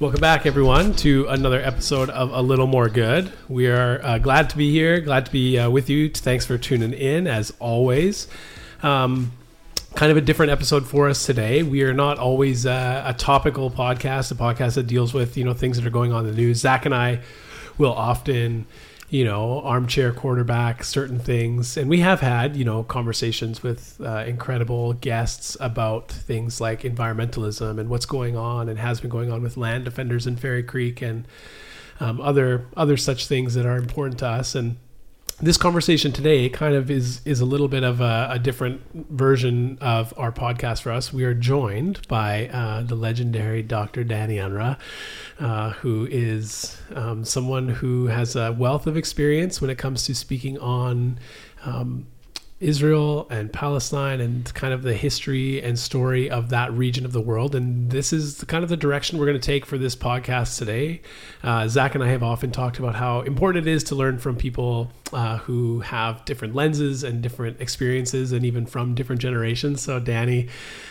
Welcome back, everyone, to another episode of A Little More Good. We are uh, glad to be here, glad to be uh, with you. Thanks for tuning in, as always. Um, kind of a different episode for us today. We are not always uh, a topical podcast, a podcast that deals with you know things that are going on in the news. Zach and I will often you know, armchair quarterback, certain things. And we have had, you know, conversations with uh, incredible guests about things like environmentalism and what's going on and has been going on with land defenders in Fairy Creek and um, other other such things that are important to us. And this conversation today kind of is is a little bit of a, a, different version of our podcast for us. We are joined by uh, the legendary Dr. Danny Unrau, uh, who is um, someone who has a wealth of experience when it comes to speaking on um, Israel and Palestine and kind of the history and story of that region of the world. And this is the, kind of the direction we're going to take for this podcast today. Uh, Zach and I have often talked about how important it is to learn from people uh, who have different lenses and different experiences and even from different generations. So, Danny,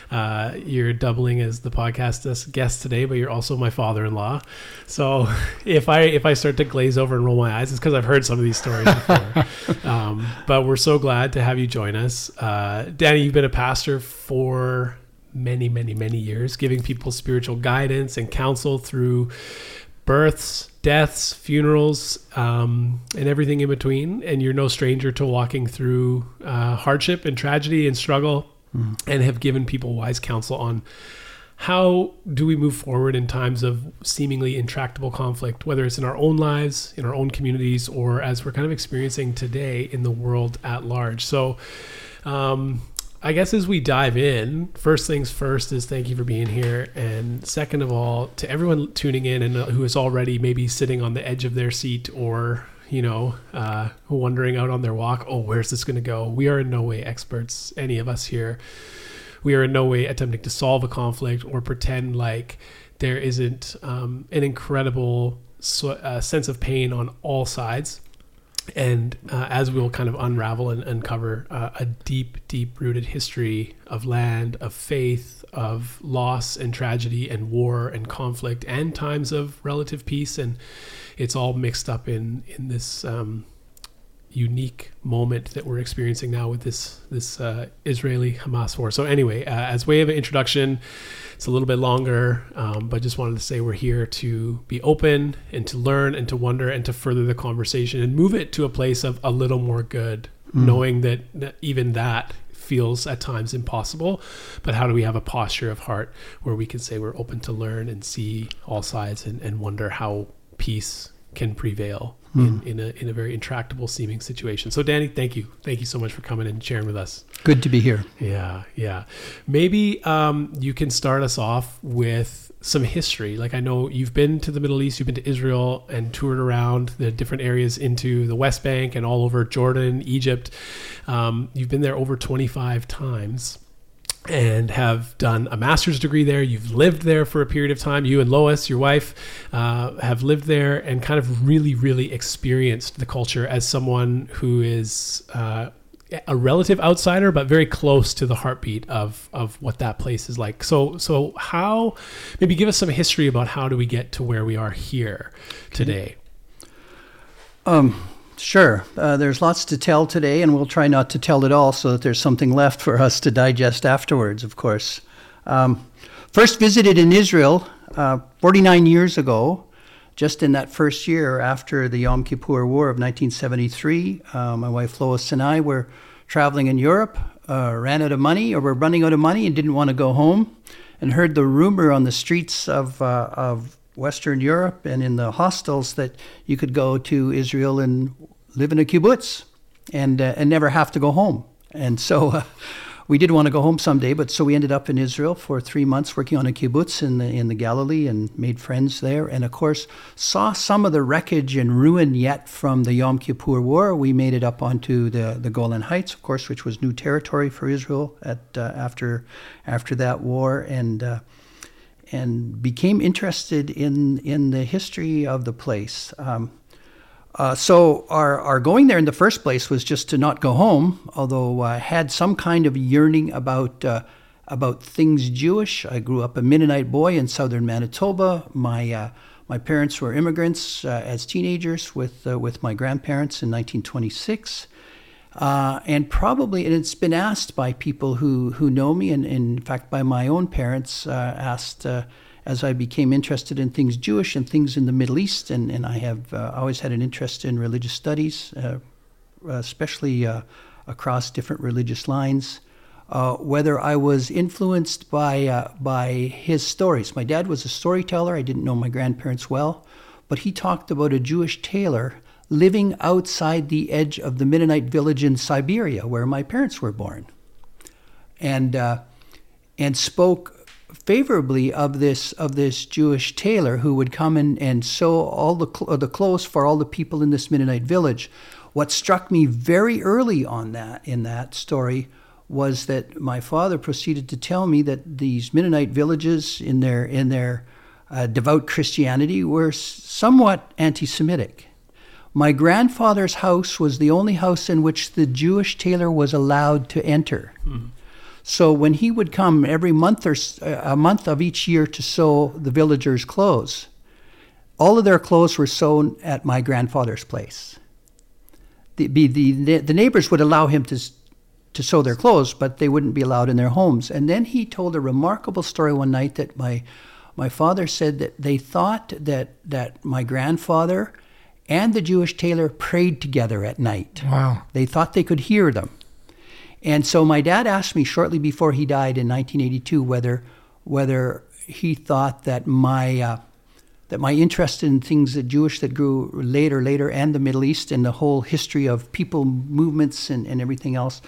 uh, you're doubling as the podcast guest today, but you're also my father-in-law. So, if I if I start to glaze over and roll my eyes, it's because I've heard some of these stories before. um, but we're so glad to have you join us, uh, Danny. You've been a pastor for many, many, many years, giving people spiritual guidance and counsel through births, deaths, funerals, um, and everything in between. And you're no stranger to walking through uh, hardship and tragedy and struggle mm. and have given people wise counsel on how do we move forward in times of seemingly intractable conflict, whether it's in our own lives, in our own communities, or as we're kind of experiencing today in the world at large. So, um, I guess as we dive in, first things first is thank you for being here, and second of all, to everyone tuning in and uh, who is already maybe sitting on the edge of their seat or you know, uh, wondering out on their walk, oh, where's this going to go? We are in no way experts, any of us here. We are in no way attempting to solve a conflict or pretend like there isn't um, an incredible so, uh, sense of pain on all sides. And uh, as we'll kind of unravel and uncover uh, a deep, deep rooted history of land, of faith, of loss and tragedy and war and conflict, and times of relative peace and it's all mixed up in in this um, unique moment that we're experiencing now with this this uh, Israeli Hamas war. So anyway, uh, as way of an introduction, it's a little bit longer, um, but just wanted to say we're here to be open and to learn and to wonder and to further the conversation and move it to a place of a little more good, mm. knowing that, that even that feels at times impossible but how do we have a posture of heart where we can say we're open to learn and see all sides and, and wonder how peace can prevail mm. in, in, a, in a very intractable seeming situation. So, Danny, thank you. Thank you so much for coming and sharing with us. Good to be here. Yeah, yeah. Maybe um, you can start us off with some history. Like, I know you've been to the Middle East, you've been to Israel and toured around the different areas into the West Bank and all over Jordan, Egypt. Um, you've been there over 25 times and have done a master's degree there. You've lived there for a period of time. You and Lois, your wife, uh, have lived there and kind of really, really experienced the culture as someone who is uh, a relative outsider, but very close to the heartbeat of of what that place is like. So, so how? Maybe give us some history about how do we get to where we are here today. Um Sure. Uh, there's lots to tell today, and we'll try not to tell it all so that there's something left for us to digest afterwards, of course. Um, first visited in Israel uh, 49 years ago, just in that first year after the Yom Kippur War of 1973. Uh, my wife Lois and I were traveling in Europe, uh, ran out of money, or were running out of money and didn't want to go home, and heard the rumor on the streets of, uh, of Western Europe and in the hostels that you could go to Israel and live in a kibbutz and uh, and never have to go home. And so uh, we did want to go home someday, but so we ended up in Israel for three months working on a kibbutz in the in the Galilee and made friends there. And of course, saw some of the wreckage and ruin yet from the Yom Kippur War. We made it up onto the the Golan Heights, of course, which was new territory for Israel at uh, after after that war and uh, and became interested in in the history of the place. Um, uh, so our, our going there in the first place was just to not go home, although I had some kind of yearning about uh, about things Jewish. I grew up a Mennonite boy in southern Manitoba. My uh, my parents were immigrants uh, as teenagers with uh, with my grandparents in 1926. Uh, and probably, and it's been asked by people who, who know me, and, and in fact by my own parents, asked as I became interested in things Jewish and things in the Middle East, and, and I have always had an interest in religious studies, especially across different religious lines uh, whether I was influenced by, uh, by his stories. My dad was a storyteller. I didn't know my grandparents well, but he talked about a Jewish tailor living outside the edge of the Mennonite village in Siberia, where my parents were born, and, uh, and spoke favorably of this, of this Jewish tailor who would come and, and sew all the, cl- the clothes for all the people in this Mennonite village. What struck me very early on that in that story was that my father proceeded to tell me that these Mennonite villages, in their in their uh, devout Christianity, were somewhat anti-Semitic. My grandfather's house was the only house in which the Jewish tailor was allowed to enter. Mm. So when he would come every month or uh, a month of each year to sew the villagers' clothes, all of their clothes were sewn at my grandfather's place. The, the, the, the neighbors would allow him to to sew their clothes, but they wouldn't be allowed in their homes. And then he told a remarkable story one night that my my father said that they thought that that my grandfather and the Jewish tailor prayed together at night. Wow. They thought they could hear them. And so my dad asked me shortly before he died in 1982 whether whether he thought that my uh, that my interest in things that Jewish that grew later, later, and the Middle East and the whole history of people movements and, and everything else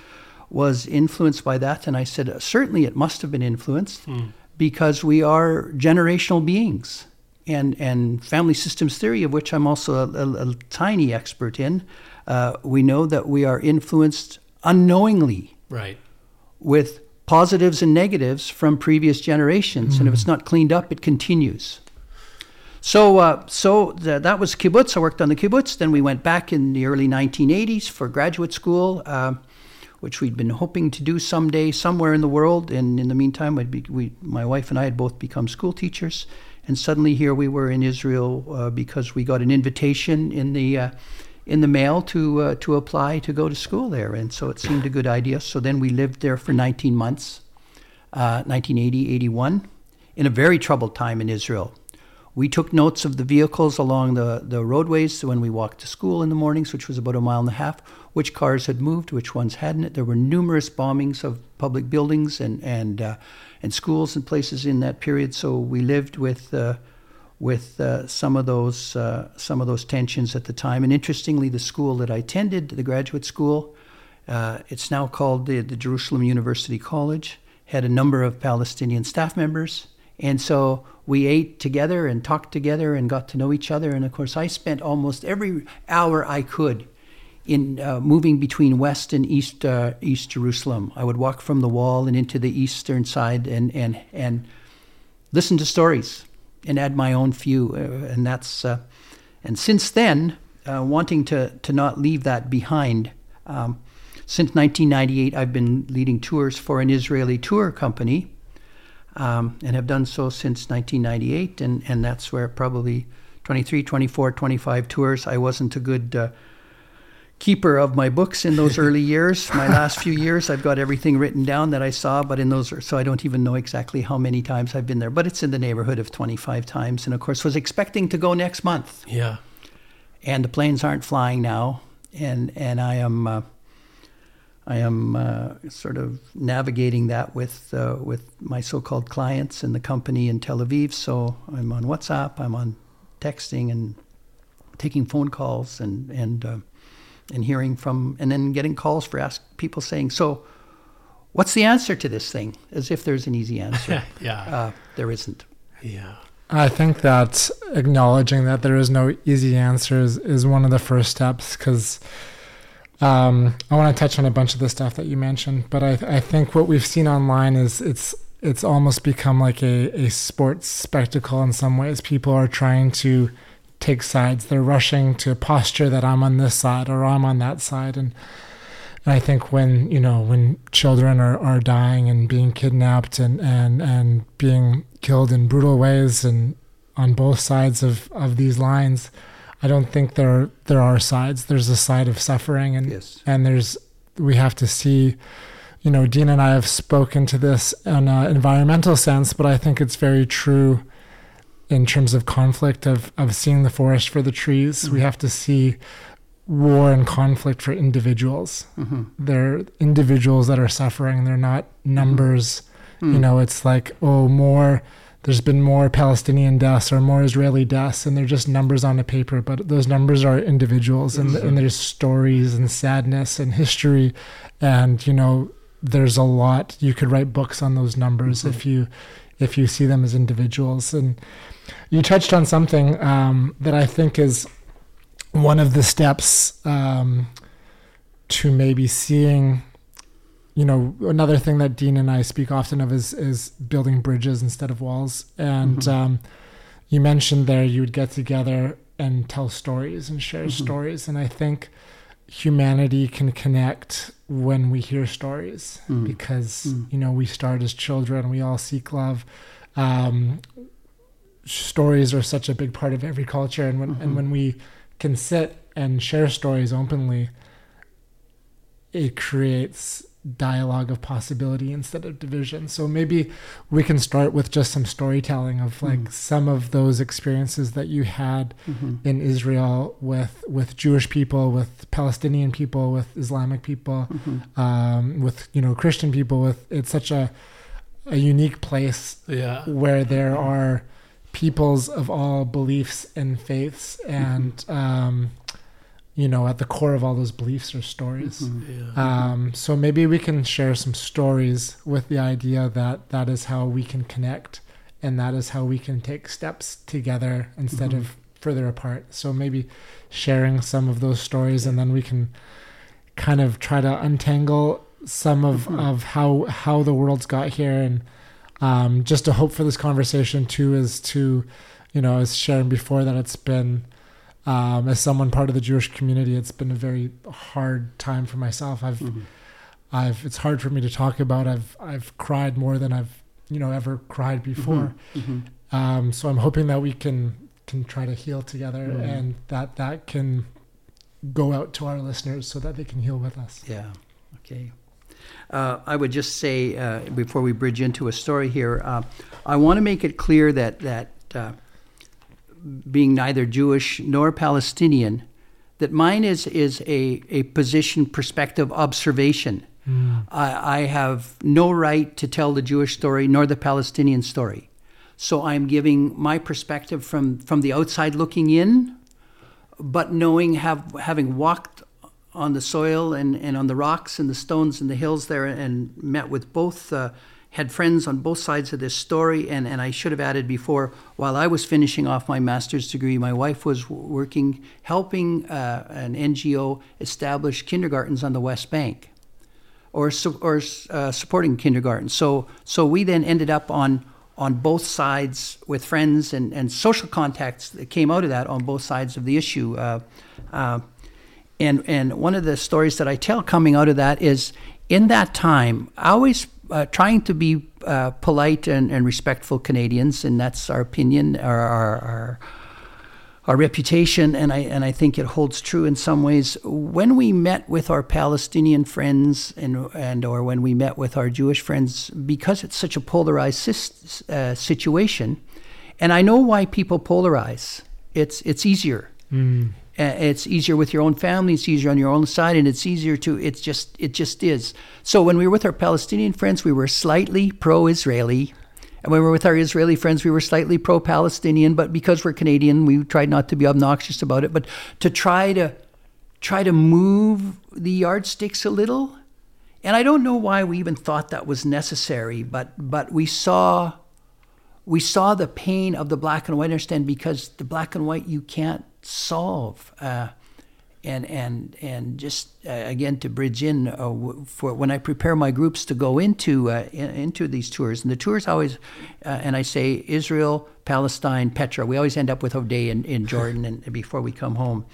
was influenced by that. And I said, certainly it must have been influenced hmm. because we are generational beings. And, and family systems theory, of which I'm also a, a, a tiny expert in, uh, we know that we are influenced unknowingly right. with positives and negatives from previous generations. mm And if it's not cleaned up, it continues. So, uh, so the, that was kibbutz. I worked on the kibbutz. Then we went back in the early 1980s for graduate school. Uh, which we'd been hoping to do someday somewhere in the world. And in the meantime, be, we, my wife and I had both become school teachers. And suddenly here we were in Israel uh, because we got an invitation in the uh, in the mail to uh, to apply to go to school there, and so it seemed a good idea. So then we lived there for 19 months, 1980, uh, 81, in a very troubled time in Israel. We took notes of the vehicles along the, the roadways when we walked to school in the mornings, which was about a mile and a half, which cars had moved, which ones hadn't. There were numerous bombings of public buildings and, and, uh, and schools and places in that period. So we lived with, uh, with uh, some, of those, uh, some of those tensions at the time. And interestingly, the school that I attended, the graduate school, uh, it's now called the, the Jerusalem University College, had a number of Palestinian staff members. And so we ate together and talked together and got to know each other. And of course, I spent almost every hour I could in uh, moving between West and East uh, East Jerusalem. I would walk from the wall and into the eastern side and and and listen to stories and add my own few. Uh, and that's uh, and since then, uh, wanting to to not leave that behind. Um, since 1998, I've been leading tours for an Israeli tour company um, and have done so since 1998. And, and that's where probably 23, 24, 25 tours. I wasn't a good uh, keeper of my books in those early years. My last few years, I've got everything written down that I saw, but in those, so I don't even know exactly how many times I've been there. But it's in the neighborhood of 25 times. And of course, was expecting to go next month. Yeah. And the planes aren't flying now. And, and I am. Uh, I am uh, sort of navigating that with uh, with my so-called clients and the company in Tel Aviv. So I'm on WhatsApp, I'm on texting and taking phone calls and and uh, and hearing from and then getting calls for ask people saying so. What's the answer to this thing? As if there's an easy answer. yeah, uh, there isn't. Yeah. I think that acknowledging that there is no easy answers is one of the first steps because um, I want to touch on a bunch of the stuff that you mentioned, but I, I think what we've seen online is it's it's almost become like a, a sports spectacle in some ways. People are trying to take sides. They're rushing to posture that I'm on this side or I'm on that side, and And I think when you know when children are, are dying and being kidnapped and, and, and being killed in brutal ways and on both sides of, of these lines, I don't think there there are sides. There's a side of suffering and Yes. and there's we have to see you know, Dean and I have spoken to this in an environmental sense, but I think it's very true in terms of conflict of, of seeing the forest for the trees. We have to see war and conflict for individuals. Mm-hmm. They're individuals that are suffering. They're not numbers. Hmm. You know, it's like, oh, more, there's been more Palestinian deaths or more Israeli deaths, and they're just numbers on a paper, but those numbers are individuals, and, and there's stories and sadness and history. And, you know, there's a lot you could write books on those numbers if you if you see them as individuals and you touched on something um, that I think is one of the steps um, to maybe seeing you know another thing that Dean and I speak often of is is building bridges instead of walls and Mhm. um, you mentioned there you would get together and tell stories and share Mhm. stories and I think humanity can connect when we hear stories Mm. because Mm. you know we start as children we all seek love um, stories are such a big part of every culture and when Mhm. and when we can sit and share stories openly it creates dialogue of possibility instead of division so maybe we can start with just some storytelling of like Mm. some of those experiences that you had Mm-hmm. in Israel with with Jewish people, with Palestinian people, with Islamic people, Mm-hmm. um, with you know Christian people. With it's such a a unique place Yeah. where there are peoples of all beliefs and faiths, and um, you know at the core of all those beliefs are stories. Mm-hmm. Yeah. Um, so maybe we can share some stories with the idea that that is how we can connect and that is how we can take steps together instead Mhm. of further apart. So maybe sharing some of those stories and then we can kind of try to untangle some of, Mhm. of how how the world's got here and um, just a hope for this conversation too is to you know as sharing before that it's been um, as someone part of the Jewish community, it's been a very hard time for myself. I've, Mm-hmm. I've, it's hard for me to talk about. I've, I've cried more than I've, you know, ever cried before. Mm-hmm. Um, so I'm hoping that we can, can try to heal together, Mhm. and that that can go out to our listeners so that they can heal with us. Yeah. Okay. Uh, I would just say uh, before we bridge into a story here, uh, I want to make it clear that that uh, being neither Jewish nor Palestinian, that mine is is a a position, perspective, observation. I, I have no right to tell the Jewish story nor the Palestinian story. So I'm giving my perspective from, from the outside looking in, but knowing, have, having walked on the soil and, and on the rocks and the stones and the hills there and met with both, uh, had friends on both sides of this story. And, and I should have added before, while I was finishing off my master's degree, my wife was working, helping uh, an NGO establish kindergartens on the West Bank or su- or uh, supporting kindergarten. So so we then ended up on on both sides with friends and, and social contacts that came out of that on both sides of the issue. And and one of the stories that I tell coming out of that is in that time, always uh, trying to be uh, polite and, and respectful Canadians, and that's our opinion, our, our, our our reputation, and I and I think it holds true in some ways. When we met with our Palestinian friends and and or when we met with our Jewish friends, because it's such a polarized uh, situation, and I know why people polarize. It's it's easier. Mm. Uh, it's easier with your own family. It's easier on your own side, and it's easier to. It's just it just is. So when we were with our Palestinian friends, we were slightly pro-Israeli. And when we were with our Israeli friends, we were slightly pro Palestinian, but because we're Canadian, we tried not to be obnoxious about it, but to try to try to move the yardsticks a little. And I don't know why we even thought that was necessary, but but we saw we saw the pain of the black and white understand because the black and white you can't solve. Uh, and and and just uh, again to bridge in uh, w- for when I prepare my groups to go into uh, in, into these tours, and the tours always, uh, and I say Israel, Palestine, Petra. We always end up with a day in, in Jordan, and before we come home,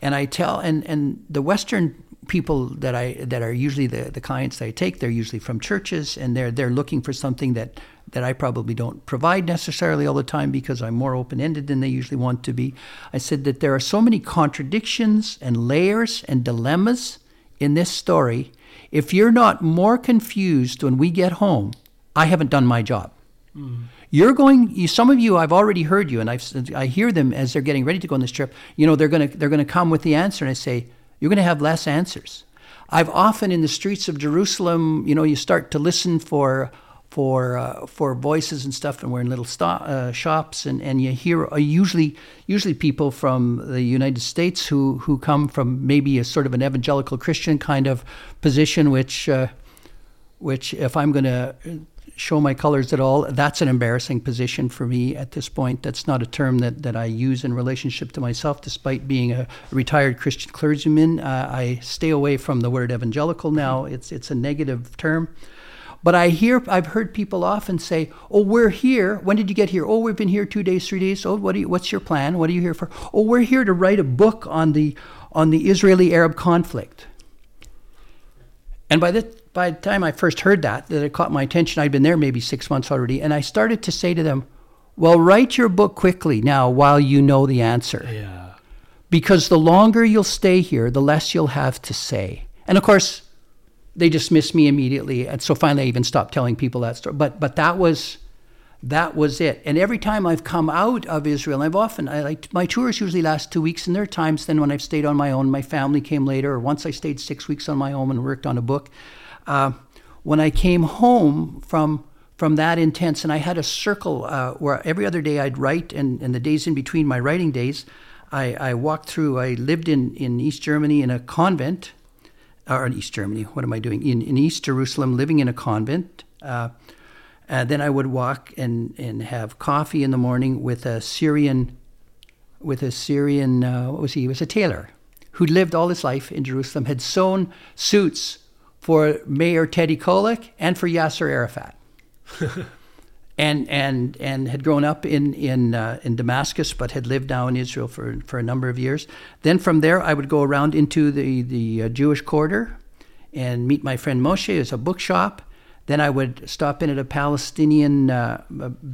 and I tell and and the Western people that I that are usually the, the clients I take, they're usually from churches, and they're they're looking for something that that I probably don't provide necessarily all the time because I'm more open ended than they usually want to be. I said that there are so many contradictions and layers and dilemmas in this story. If you're not more confused when we get home, I haven't done my job. Mm-hmm. You're going. You, some of you, I've already heard you, and I've, I hear them as they're getting ready to go on this trip. You know, they're going to they're to come with the answer, and I say, you're going to have less answers. I've often in the streets of Jerusalem, you know, you start to listen for for uh, for voices and stuff, and we're in little sto- uh, shops, and, and you hear uh, usually usually people from the United States who who come from maybe a sort of an evangelical Christian kind of position, which uh, which if I'm going to show my colors at all, that's an embarrassing position for me at this point. That's not a term that, that I use in relationship to myself, despite being a retired Christian clergyman. Uh, I stay away from the word evangelical now. It's, it's a negative term. But I hear, I've heard people often say, "Oh, we're here. When did you get here? Oh, we've been here two days, three days. Oh, what do you, what's your plan? What are you here for? Oh, we're here to write a book on the on the Israeli-Arab conflict." And by the by the time I first heard that, that it caught my attention, I'd been there maybe six months already, and I started to say to them, "Well, write your book quickly now, while you know the answer, Yeah. because the longer you'll stay here, the less you'll have to say." And of course, they dismissed me immediately, and so finally, I even stopped telling people that story. But but that was that was it. And every time I've come out of Israel, I've often I like my tours usually last two weeks, and there are times then when I've stayed on my own. My family came later, or once I stayed six weeks on my own and worked on a book. Uh, when I came home from from that intense, and I had a circle uh, where every other day I'd write, and, and the days in between my writing days, I, I walked through. I lived in in East Germany in a convent, or in East Germany. What am I doing? In in East Jerusalem, living in a convent. Uh, and then I would walk and, and have coffee in the morning with a Syrian, with a Syrian, uh, what was he? He was a tailor who'd lived all his life in Jerusalem, had sewn suits for Mayor Teddy Kollek and for Yasser Arafat. and and and had grown up in in uh, in Damascus, but had lived now in Israel for for a number of years. Then from there, I would go around into the the uh, Jewish quarter and meet my friend Moshe. It's a bookshop. Then I would stop in at a Palestinian uh,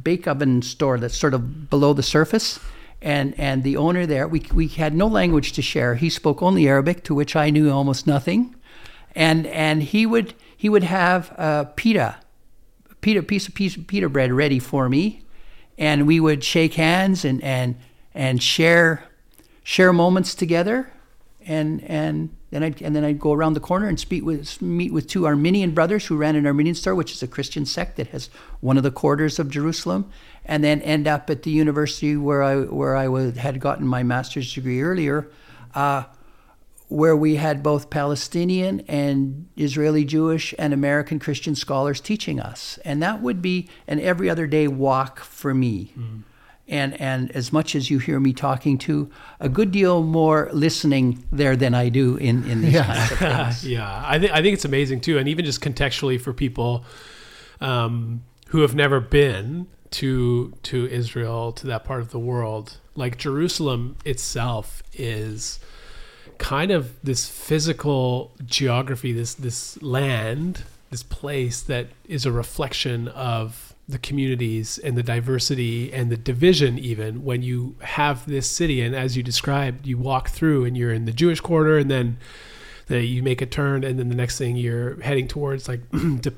bake oven store that's sort of below the surface. And, and the owner there, we, we had no language to share. He spoke only Arabic, to which I knew almost nothing. And, and he, would, he would have uh, pita, pita, piece of piece of pita bread ready for me. And we would shake hands and, and, and share, share moments together. And, and then I'd, and then I'd go around the corner and speak with, meet with two Armenian brothers who ran an Armenian store, which is a Christian sect that has one of the quarters of Jerusalem, and then end up at the university where I where I had gotten my master's degree earlier, uh, where we had both Palestinian and Israeli Jewish and American Christian scholars teaching us, and that would be an every other day walk for me. Mm-hmm and and as much as you hear me talking to a good deal more listening there than I do in in these Yeah. kinds of things. yeah, I think I think it's amazing too, and even just contextually for people um, who have never been to to Israel, to that part of the world, like Jerusalem itself is kind of this physical geography, this this land, this place that is a reflection of the communities and the diversity and the division even when you have this city and as you described you walk through and you're in the Jewish quarter and then the, you make a turn and then the next thing you're heading towards like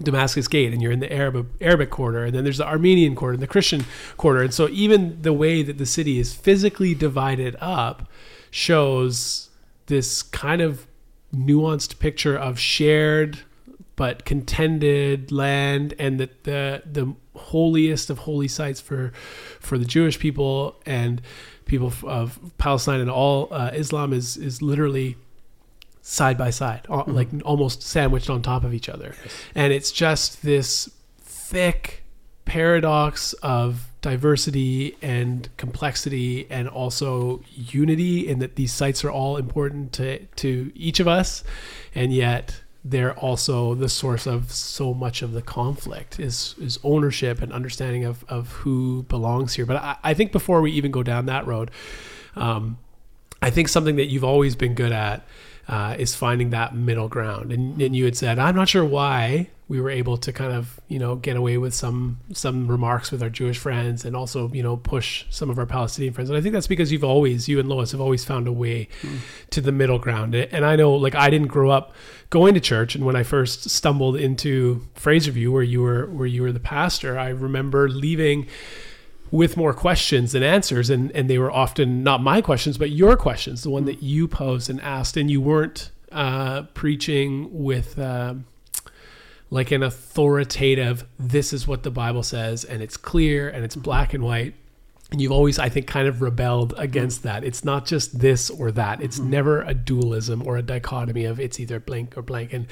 Damascus Gate and you're in the Arab Arabic quarter and then there's the Armenian quarter and the Christian quarter. And so even the way that the city is physically divided up shows this kind of nuanced picture of shared but contended land and the, the the holiest of holy sites for for the Jewish people and people of Palestine and all uh, Islam is is literally side by side al- like almost sandwiched on top of each other. And it's just this thick paradox of diversity and complexity and also unity in that these sites are all important to to each of us. And yet they're also the source of so much of the conflict is is ownership and understanding of of who belongs here. But i, I think before we even go down that road um, i think something that you've always been good at uh, is finding that middle ground. And, and you had said, I'm not sure why we were able to kind of you know get away with some some remarks with our Jewish friends and also you know push some of our Palestinian friends. And I think that's because you've always you and Lois have always found a way mm. to the middle ground. And I know like I didn't grow up going to church, and when I first stumbled into Fraserview, where you were where you were the pastor, I remember leaving with more questions than answers and and they were often not my questions but your questions the one that you posed and asked and you weren't uh, preaching with uh, like an authoritative this is what the bible says and it's clear and it's black and white you've always i think kind of rebelled against that it's not just this or that it's mm-hmm. never a dualism or a dichotomy of it's either blank or blank and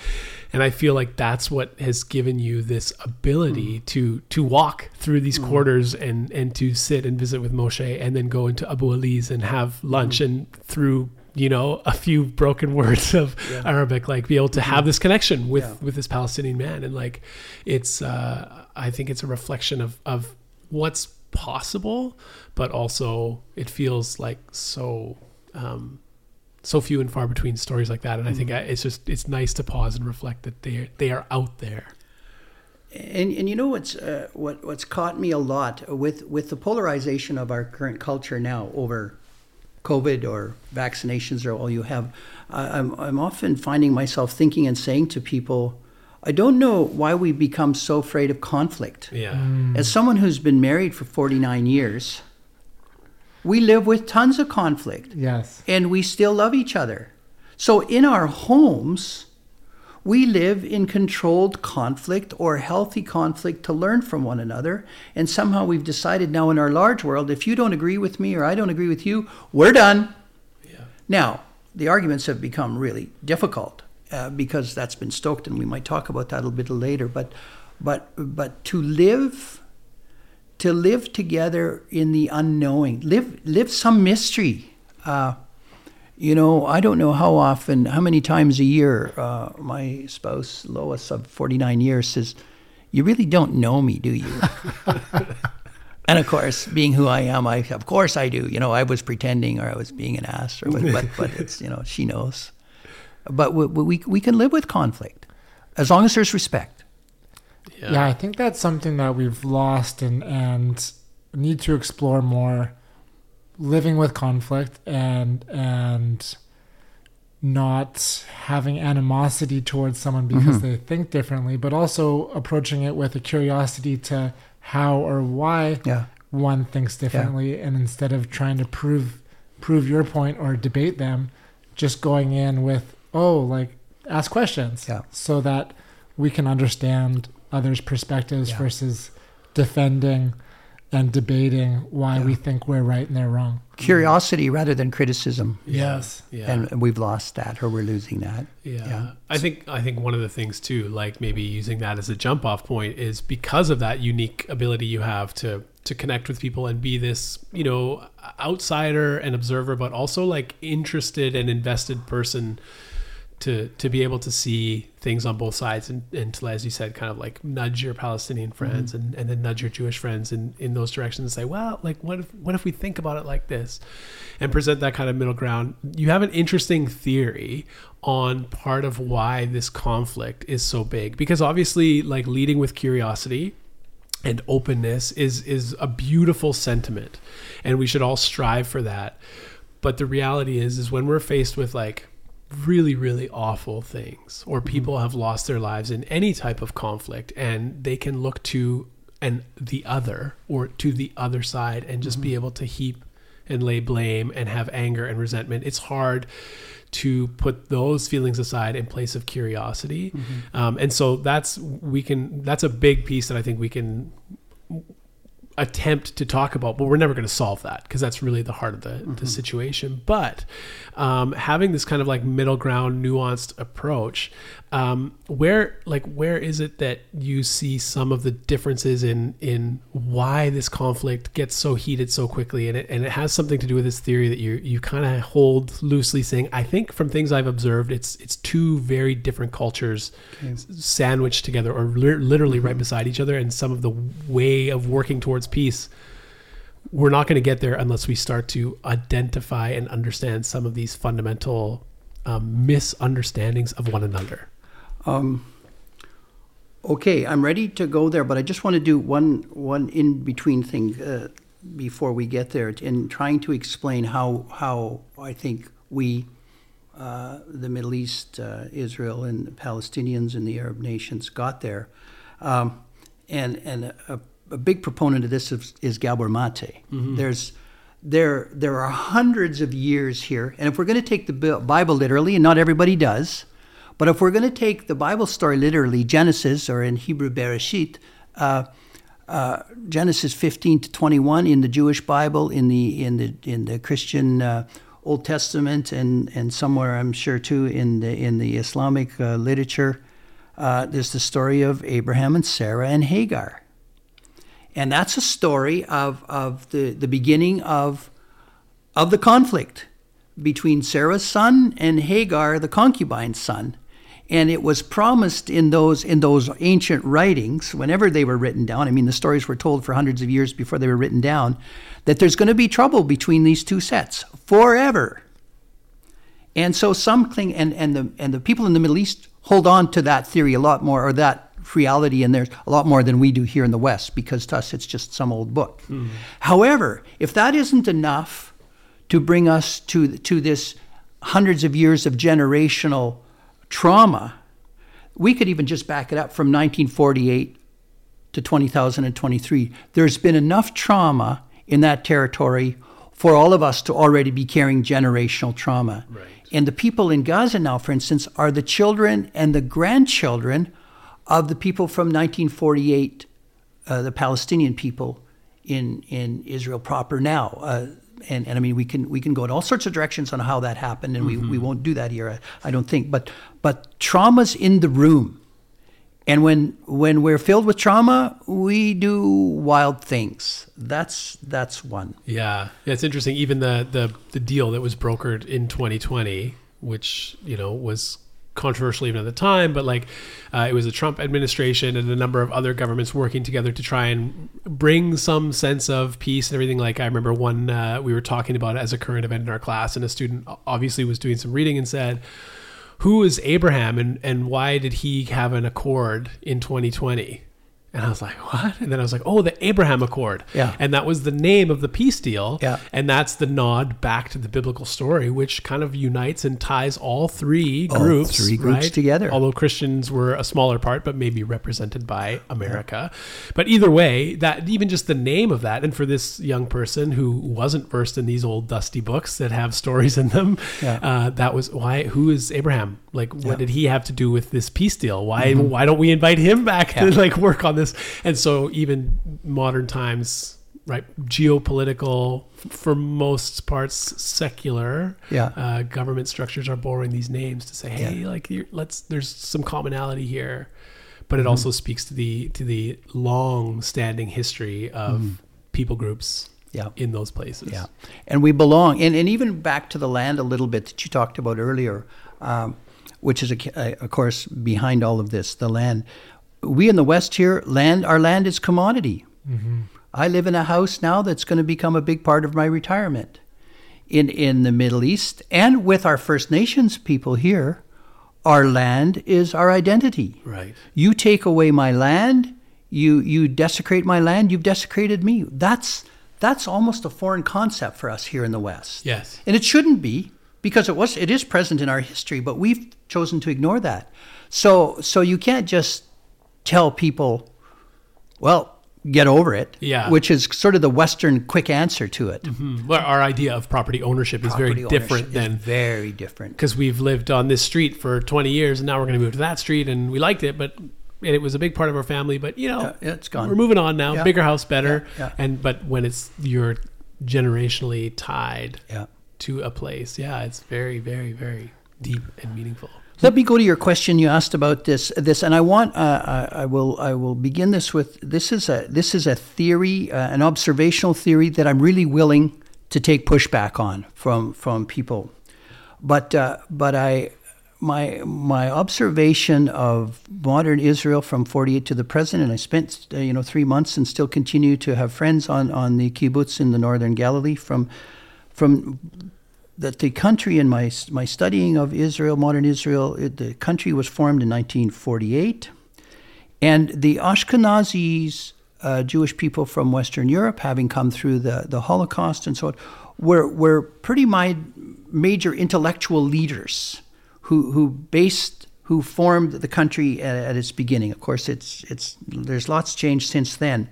and i feel like that's what has given you this ability mm-hmm. to to walk through these mm-hmm. quarters and and to sit and visit with moshe and then go into abu ali's and have lunch mm-hmm. and through you know a few broken words of yeah. Arabic, like be able to have mm-hmm. this connection with yeah. with this Palestinian man, and like it's uh, I think it's a reflection of of what's possible, but also it feels like so. Um, so few and far between stories like that, and I think mm-hmm. it's just it's nice to pause and reflect that they they are out there. And, and you know what's uh, what what's caught me a lot with with the polarization of our current culture now over COVID or vaccinations or all you have, I'm, I'm often finding myself thinking and saying to people, I don't know why we become so afraid of conflict. Yeah. Mm. As someone who's been married for 49 years, we live with tons of conflict. Yes. And we still love each other. So in our homes, we live in controlled conflict or healthy conflict to learn from one another. And somehow we've decided now in our large world if you don't agree with me or I don't agree with you, we're done. Yeah. Now, the arguments have become really difficult uh, because that's been stoked, and we might talk about that a little bit later. But, but, but to live, to live together in the unknowing, live, live some mystery. Uh, you know, I don't know how often, how many times a year uh, my spouse, Lois, of 49 years, says, You really don't know me, do you? and of course, being who I am, I of course I do. You know, I was pretending or I was being an ass, or but, but it's, you know, she knows. But we, we, we can live with conflict as long as there's respect. Yeah. yeah, I think that's something that we've lost and, and need to explore more living with conflict and and not having animosity towards someone because mm-hmm. they think differently, but also approaching it with a curiosity to how or why yeah. one thinks differently, yeah. and instead of trying to prove prove your point or debate them, just going in with oh, like ask questions, yeah. so that we can understand others' perspectives versus defending and debating why yeah. we think we're right and they're wrong. Curiosity rather than criticism. Yes. Yeah. And we've lost that or we're losing that. Yeah. yeah. I think I think one of the things too, like maybe using that as a jump off point is because of that unique ability you have to to connect with people and be this, you know, outsider and observer, but also like interested and invested person to to be able to see things on both sides and, and to, as you said, kind of like nudge your Palestinian friends mm-hmm. and, and then nudge your Jewish friends in, in those directions and say, well, like what if what if we think about it like this and present that kind of middle ground. You have an interesting theory on part of why this conflict is so big. Because obviously like leading with curiosity and openness is is a beautiful sentiment and we should all strive for that. But the reality is is when we're faced with like really really awful things or mm-hmm. people mm-hmm. have lost their lives in any type of conflict and they can look to and the other or to the other side and just mm-hmm. be able to heap and lay blame and have anger and resentment it's hard to put those feelings aside in place of curiosity mm-hmm. um, and so that's we can that's a big piece that i think we can attempt to talk about, but we're never going to solve that because that's really the heart of the, mm-hmm. the situation. But um, having this kind of like middle ground, nuanced approach, um, where like where is it that you see some of the differences in in why this conflict gets so heated so quickly, and it and it has something to do with this theory that you you kind of hold loosely, saying I think from things I've observed, it's it's two very different cultures okay. sandwiched together or li- literally mm-hmm. right beside each other, and some of the way of working towards peace we're not going to get there unless we start to identify and understand some of these fundamental um, misunderstandings of one another. Um, okay, I'm ready to go there, but I just want to do one one in between thing uh, before we get there in trying to explain how how I think we. Uh, the Middle East, uh, Israel, and the Palestinians and the Arab nations got there, um, and and a, a, big proponent of this is, is Gabor Mate. Mm-hmm. There's there there are hundreds of years here, and if we're going to take the Bible literally, and not everybody does, but if we're going to take the Bible story literally, Genesis or in Hebrew Bereshit, uh, uh, Genesis 15 to 21 in the Jewish Bible, in the in the in the Christian uh, Old Testament, and and somewhere I'm sure too in the in the Islamic uh, literature, uh, there's the story of Abraham and Sarah and Hagar, and that's a story of of the the beginning of of the conflict between Sarah's son and Hagar, the concubine's son. And it was promised in those in those ancient writings, whenever they were written down. I mean, the stories were told for hundreds of years before they were written down, that there's going to be trouble between these two sets forever. And so something, and, and the and the people in the Middle East hold on to that theory a lot more, or that reality in there a lot more than we do here in the West, because to us it's just some old book. Mm. However, if that isn't enough to bring us to to this hundreds of years of generational trauma, we could even just back it up from 1948 to 2023. There's been enough trauma in that territory for all of us to already be carrying generational trauma. Right. And the people in Gaza now, for instance, are the children and the grandchildren of the people from 1948, uh, the Palestinian people in, in Israel proper now. Uh, and, and I mean we can we can go in all sorts of directions on how that happened, and mm-hmm. we, we won't do that here, I, I don't think. But but trauma's in the room, and when when we're filled with trauma, we do wild things. That's that's one. Yeah, yeah it's interesting. Even the the the deal that was brokered in 2020, which you know was controversial even at the time, but like uh, it was the Trump administration and a number of other governments working together to try and bring some sense of peace and everything. Like I remember one uh, we were talking about as a current event in our class, and a student obviously was doing some reading and said, "Who is Abraham and and why did he have an accord in 2020?" And I was like, what? And then I was like, oh, the Abraham Accord. Yeah. And that was the name of the peace deal. Yeah. And that's the nod back to the biblical story, which kind of unites and ties all three all groups. Three groups right? together. Although Christians were a smaller part, but maybe represented by America. Yeah. But either way, that even just the name of that, and for this young person who wasn't versed in these old dusty books that have stories in them, yeah. uh, that was why. Who is Abraham? Like, what yeah. did he have to do with this peace deal? Why? Mm-hmm. Why don't we invite him back to like work on this. And so even modern times, right? Geopolitical, for most parts, secular. Yeah. Uh, government structures are borrowing these names to say, hey, yeah. like let's. There's some commonality here, but it mm-hmm. also speaks to the to the long-standing history of mm-hmm. people groups. Yeah. in those places. Yeah, and we belong, and, and even back to the land a little bit that you talked about earlier. Um, which is, a, a, of course, behind all of this, the land we in the West here, land our land is commodity. Mm-hmm. I live in a house now that's going to become a big part of my retirement. In in the Middle East and with our First Nations people here, our land is our identity. Right. You take away my land, you you desecrate my land, you've desecrated me. That's that's almost a foreign concept for us here in the West. Yes. And it shouldn't be because it was it is present in our history, but we've chosen to ignore that. So so you can't just tell people, well, get over it. Yeah. Which is sort of the Western quick answer to it. Mm-hmm. Well, our idea of property ownership property is very different than very different because we've lived on this street for 20 years and now we're going to move to that street and we liked it, but and it was a big part of our family. But you know, yeah, it's gone. We're moving on now. Yeah. Bigger house, better. Yeah, and but when it's you're generationally tied yeah. To a place, yeah, it's very, very, very deep and meaningful. Let me go to your question you asked about this. This, and I want uh, I, I, will I will begin this with this is a this is a theory, uh, an observational theory that I'm really willing to take pushback on from from people, but uh, but I my my observation of modern Israel from 48 to the present, and I spent uh, you know three months and still continue to have friends on on the kibbutz in the northern Galilee from from that the country in my my studying of Israel, modern Israel, it, the country was formed in 1948, and the Ashkenazis, uh, Jewish people from Western Europe, having come through the, the Holocaust and so on, were were pretty my major intellectual leaders who who based who formed the country at, at its beginning. Of course, it's it's there's lots changed since then.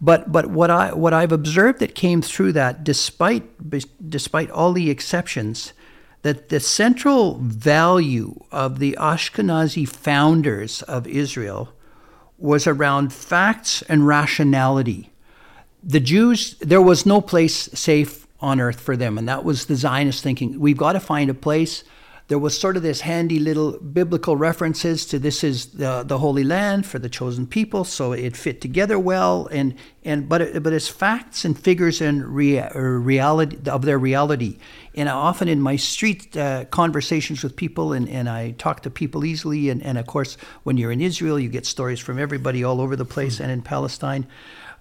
But but what I what I've observed that came through that, despite despite all the exceptions, that the central value of the Ashkenazi founders of Israel was around facts and rationality. The Jews, there was no place safe on earth for them, and that was the Zionist thinking. We've got to find a place there was sort of this handy little biblical references to this is the, the Holy Land for the chosen people, so it fit together well. And, and but it, but it's facts and figures and rea- reality of their reality. And often in my street uh, conversations with people, and, and I talk to people easily. And, and of course, when you're in Israel, you get stories from everybody all over the place, and in Palestine.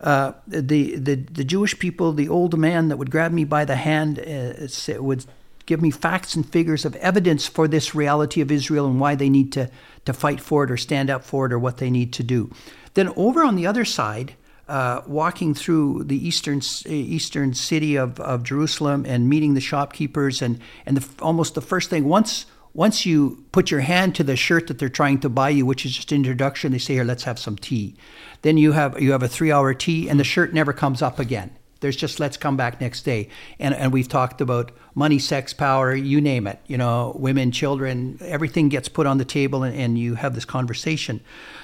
Uh, the, the the Jewish people, the old man that would grab me by the hand, uh, would give me facts and figures of evidence for this reality of Israel and why they need to, to fight for it or stand up for it or what they need to do. Then over on the other side, uh, walking through the eastern eastern city of, of Jerusalem and meeting the shopkeepers and and the, almost the first thing once once you put your hand to the shirt that they're trying to buy you, which is just introduction, they say here let's have some tea. Then you have you have a three hour tea and the shirt never comes up again. There's just let's come back next day. And, and we've talked about money, sex, power, you name it. You know, women, children, everything gets put on the table and, and you have this conversation.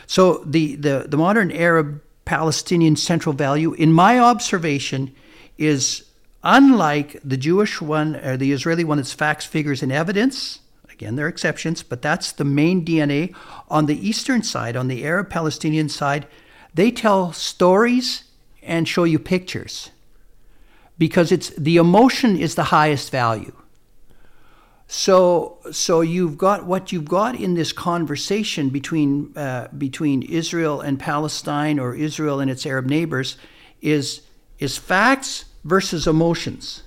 So the, the, the modern Arab Palestinian central value, in my observation, is unlike the Jewish one or the Israeli one, it's facts, figures, and evidence. Again, there are exceptions, but that's the main DNA. On the eastern side, on the Arab Palestinian side, they tell stories and show you pictures because it's the emotion is the highest value. So, so you've got what you've got in this conversation between uh, between Israel and Palestine, or Israel and its Arab neighbors, is is facts versus emotions.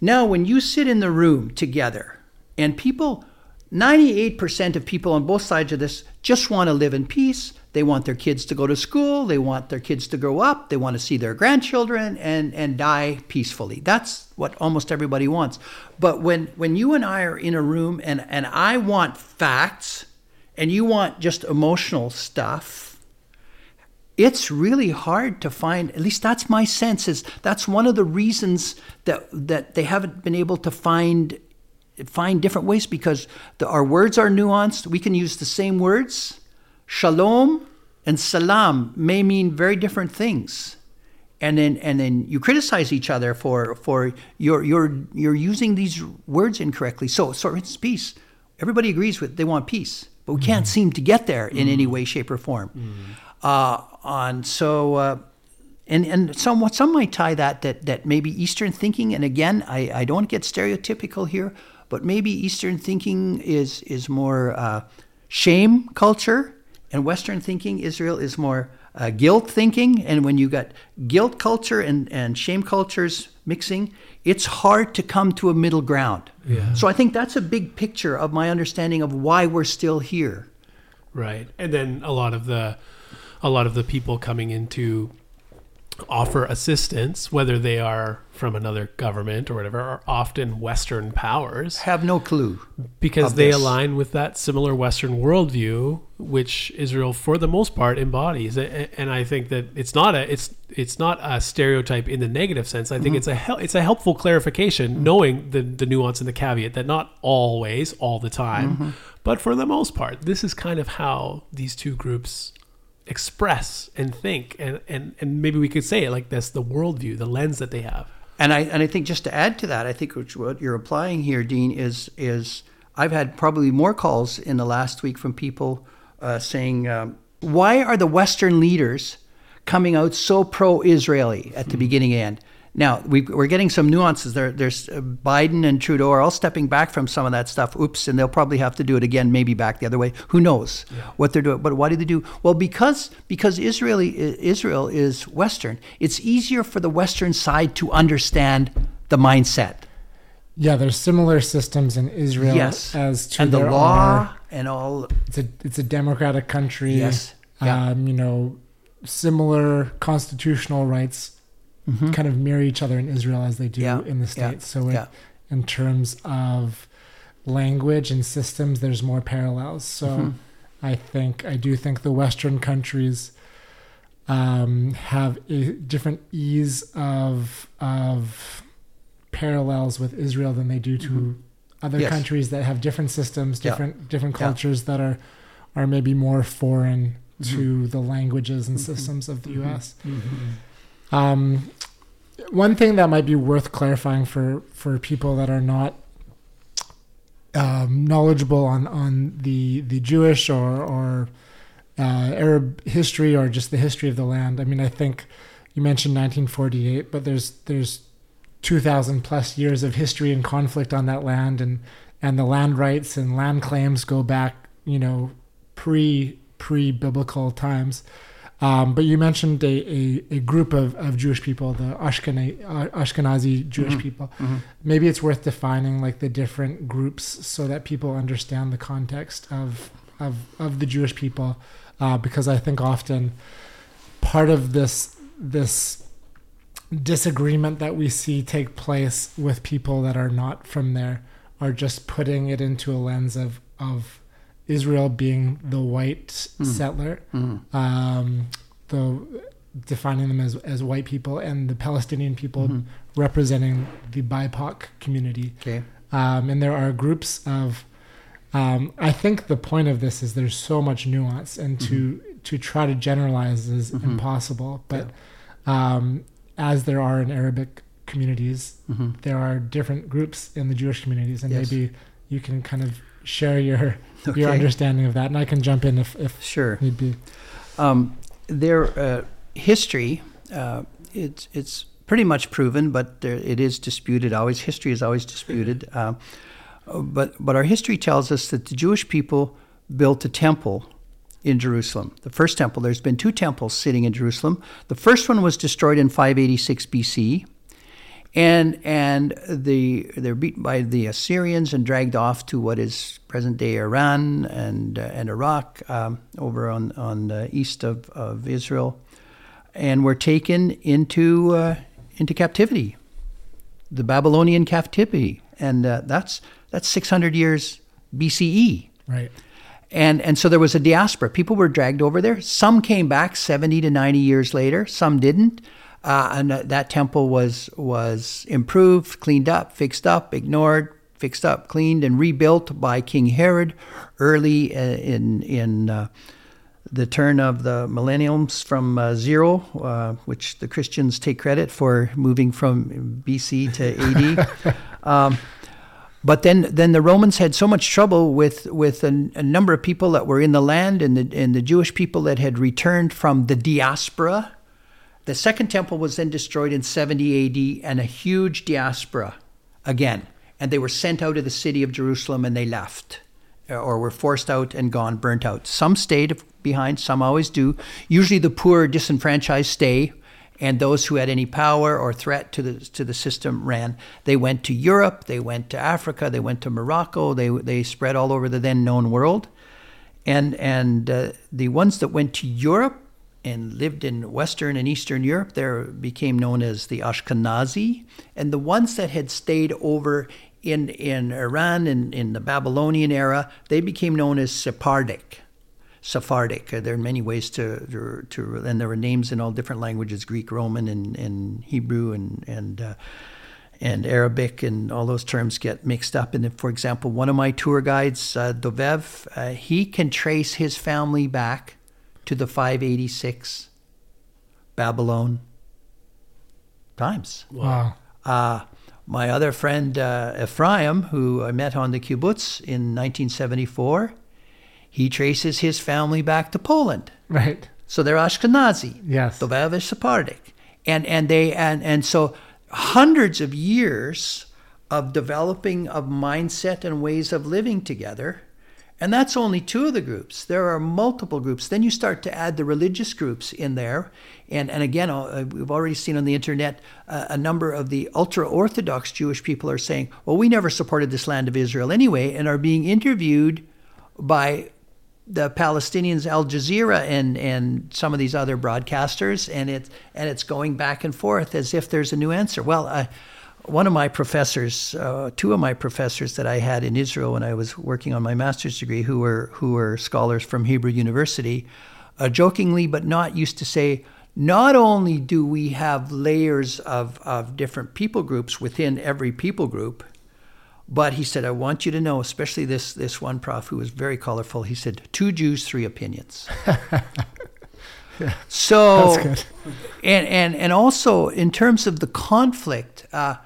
Now, when you sit in the room together, and people, ninety eight percent of people on both sides of this just want to live in peace. They want their kids to go to school. They want their kids to grow up. They want to see their grandchildren and, and die peacefully. That's what almost everybody wants. But when, when you and I are in a room and, and I want facts and you want just emotional stuff, it's really hard to find at least that's my sense is that's one of the reasons that that they haven't been able to find find different ways because the, our words are nuanced we can use the same words Shalom and salam may mean very different things. And then, and then you criticize each other for, for you're, you're, you're using these words incorrectly. So, so it's peace. Everybody agrees with they want peace, but we can't mm. seem to get there in mm. any way, shape, or form. Mm. Uh, and so, uh, and and some some might tie that that that maybe Eastern thinking. And again, I, I don't get stereotypical here, but maybe Eastern thinking is is more uh, shame culture and Western thinking, Israel is more uh, guilt thinking. And when you got guilt culture and, and shame cultures mixing, it's hard to come to a middle ground. Yeah. So I think that's a big picture of my understanding of why we're still here. Right. And then a lot of the a lot of the people coming into offer assistance, whether they are from another government or whatever, are often Western powers. Have no clue. Because they this. align with that similar Western worldview, which Israel, for the most part, embodies. And I think that it's not a it's it's not a stereotype in the negative sense. I think mm-hmm. it's a hel- it's a helpful clarification, mm-hmm. knowing the the nuance and the caveat that not always, all the time, mm-hmm. but for the most part, this is kind of how these two groups express and think and, and and maybe we could say it like this the worldview the lens that they have and i and i think just to add to that i think what you're applying here dean is is i've had probably more calls in the last week from people uh, saying um, why are the western leaders coming out so pro-israeli at the mm-hmm. beginning and now we are getting some nuances there. There's uh, Biden and Trudeau are all stepping back from some of that stuff. Oops, and they'll probably have to do it again, maybe back the other way. Who knows yeah. what they're doing? But why do they do? Well, because because Israeli Israel is Western. It's easier for the Western side to understand the mindset. yeah, there's similar systems in Israel Yes. as to and the law are. and all. It's a it's a democratic country. Yes. Yeah. Um, you know, similar constitutional rights Mhm. kind of mirror each other in Israel as they do Yeah, in the yeah, states. So it, yeah. in terms of language and systems, there's more parallels. So Mhm. I think I do think the Western countries um, have a different ease of of parallels with Israel than they do to Mhm. other Yes. countries that have different systems, Yeah. different different Yeah. cultures that are are maybe more foreign Mm-hmm. to the languages and Mhm. systems of the Mhm. U.S. Um, one thing that might be worth clarifying for for people that are not um, knowledgeable on on the the Jewish or or uh, Arab history or just the history of the land. I mean, I think you mentioned 1948, but there's there's 2,000 plus years of history and conflict on that land, and and the land rights and land claims go back, you know, pre pre biblical times. Um, but you mentioned a, a, a group of, of Jewish people, the Ashkenazi, Ashkenazi Jewish Mhm. people. Mhm. Maybe it's worth defining like the different groups so that people understand the context of of, of the Jewish people, uh, because I think often part of this this disagreement that we see take place with people that are not from there are just putting it into a lens of of Israel being the white Mm. settler Mhm. um, the defining them as, as white people and the Palestinian people Mhm. representing the BIPOC community. Okay. Um, and there are groups of, um, I think the point of this is there's so much nuance, and to to try to generalize is Mhm. impossible. But um, as there are in Arabic communities, Mhm. there are different groups in the Jewish communities, and Yes. maybe you can kind of share your Okay. your understanding of that, and I can jump in if, if Sure. need be. Um, their uh, history, uh, it's it's pretty much proven, but there, it is disputed. Always, history is always disputed. Uh, but but our history tells us that the Jewish people built a temple in Jerusalem. The first temple. There's been two temples sitting in Jerusalem. The first one was destroyed in 586 BC. And and the they're beaten by the Assyrians and dragged off to what is present day Iran and uh, and Iraq um, over on on the east of, of Israel, and were taken into uh, into captivity, the Babylonian captivity, and uh, that's that's 600 years BCE. Right. And and so there was a diaspora. People were dragged over there. Some came back 70 to 90 years later. Some didn't. Uh, and uh, that temple was was improved, cleaned up, fixed up, ignored, fixed up, cleaned, and rebuilt by King Herod early uh, in in uh, the turn of the millenniums from uh, zero, uh, which the Christians take credit for moving from BC to AD. um, but then, then the Romans had so much trouble with with a, a number of people that were in the land and the and the Jewish people that had returned from the diaspora. The second temple was then destroyed in 70 AD, and a huge diaspora again, and they were sent out of the city of Jerusalem and they left, or were forced out and gone, burnt out. Some stayed behind, some always do. Usually, the poor, disenfranchised stay and those who had any power or threat to the to the system ran. They went to Europe, they went to Africa, they went to Morocco, they they spread all over the then known world, and and uh, the ones that went to Europe and lived in Western and Eastern Europe, there became known as the Ashkenazi, and the ones that had stayed over in in Iran in in the Babylonian era, they became known as Sephardic. Sephardic. Uh, There are many ways to, to, to, and there were names in all different languages: Greek, Roman, and, and Hebrew, and and uh, and Arabic, and all those terms get mixed up. And if, for example, one of my tour guides, uh, Dovev, uh, he can trace his family back to the 586 Babylon times. Wow. Uh, my other friend uh, Ephraim, who I met on the kibbutz in 1974, he traces his family back to Poland. Right. So they're Ashkenazi. Yes. Dovev is Sephardic. And, and, they, and, and so hundreds of years of developing of mindset and ways of living together. And that's only two of the groups. There are multiple groups. Then you start to add the religious groups in there. And, and again, uh, we've already seen on the internet uh, a number of the ultra Orthodox Jewish people are saying, well, we never supported this land of Israel anyway, and are being interviewed by the Palestinians, Al Jazeera, and, and some of these other broadcasters. And, it, and it's going back and forth as if there's a new answer. Well, uh, one of my professors, uh, two of my professors that I had in Israel when I was working on my master's degree, who were who were scholars from Hebrew University, uh, jokingly but not used to say, not only do we have layers of, of different people groups within every people group, but he said, I want you to know, especially this this one prof who was very colorful. He said, two Jews, three opinions. yeah, so, and and and also in terms of the conflict. Uh,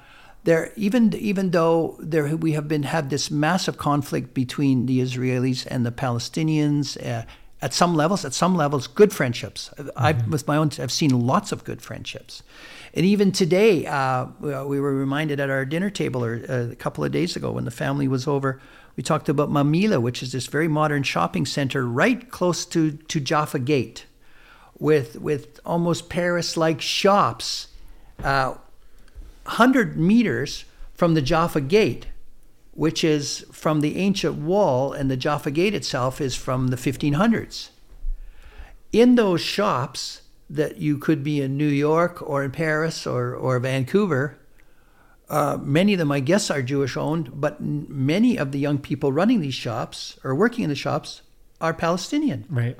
there even even though there we have been had this massive conflict between the Israelis and the Palestinians uh, at some levels at some levels good friendships mm-hmm. I've with my own I've seen lots of good friendships and even today uh, we were reminded at our dinner table or, uh, a couple of days ago when the family was over we talked about Mamilla which is this very modern shopping center right close to to Jaffa Gate with with almost Paris like shops uh, 100 meters from the Jaffa Gate, which is from the ancient wall, and the Jaffa Gate itself is from the 1500s. In those shops that you could be in New York or in Paris or, or Vancouver, uh, many of them, I guess, are Jewish owned, but many of the young people running these shops or working in the shops are Palestinian. Right.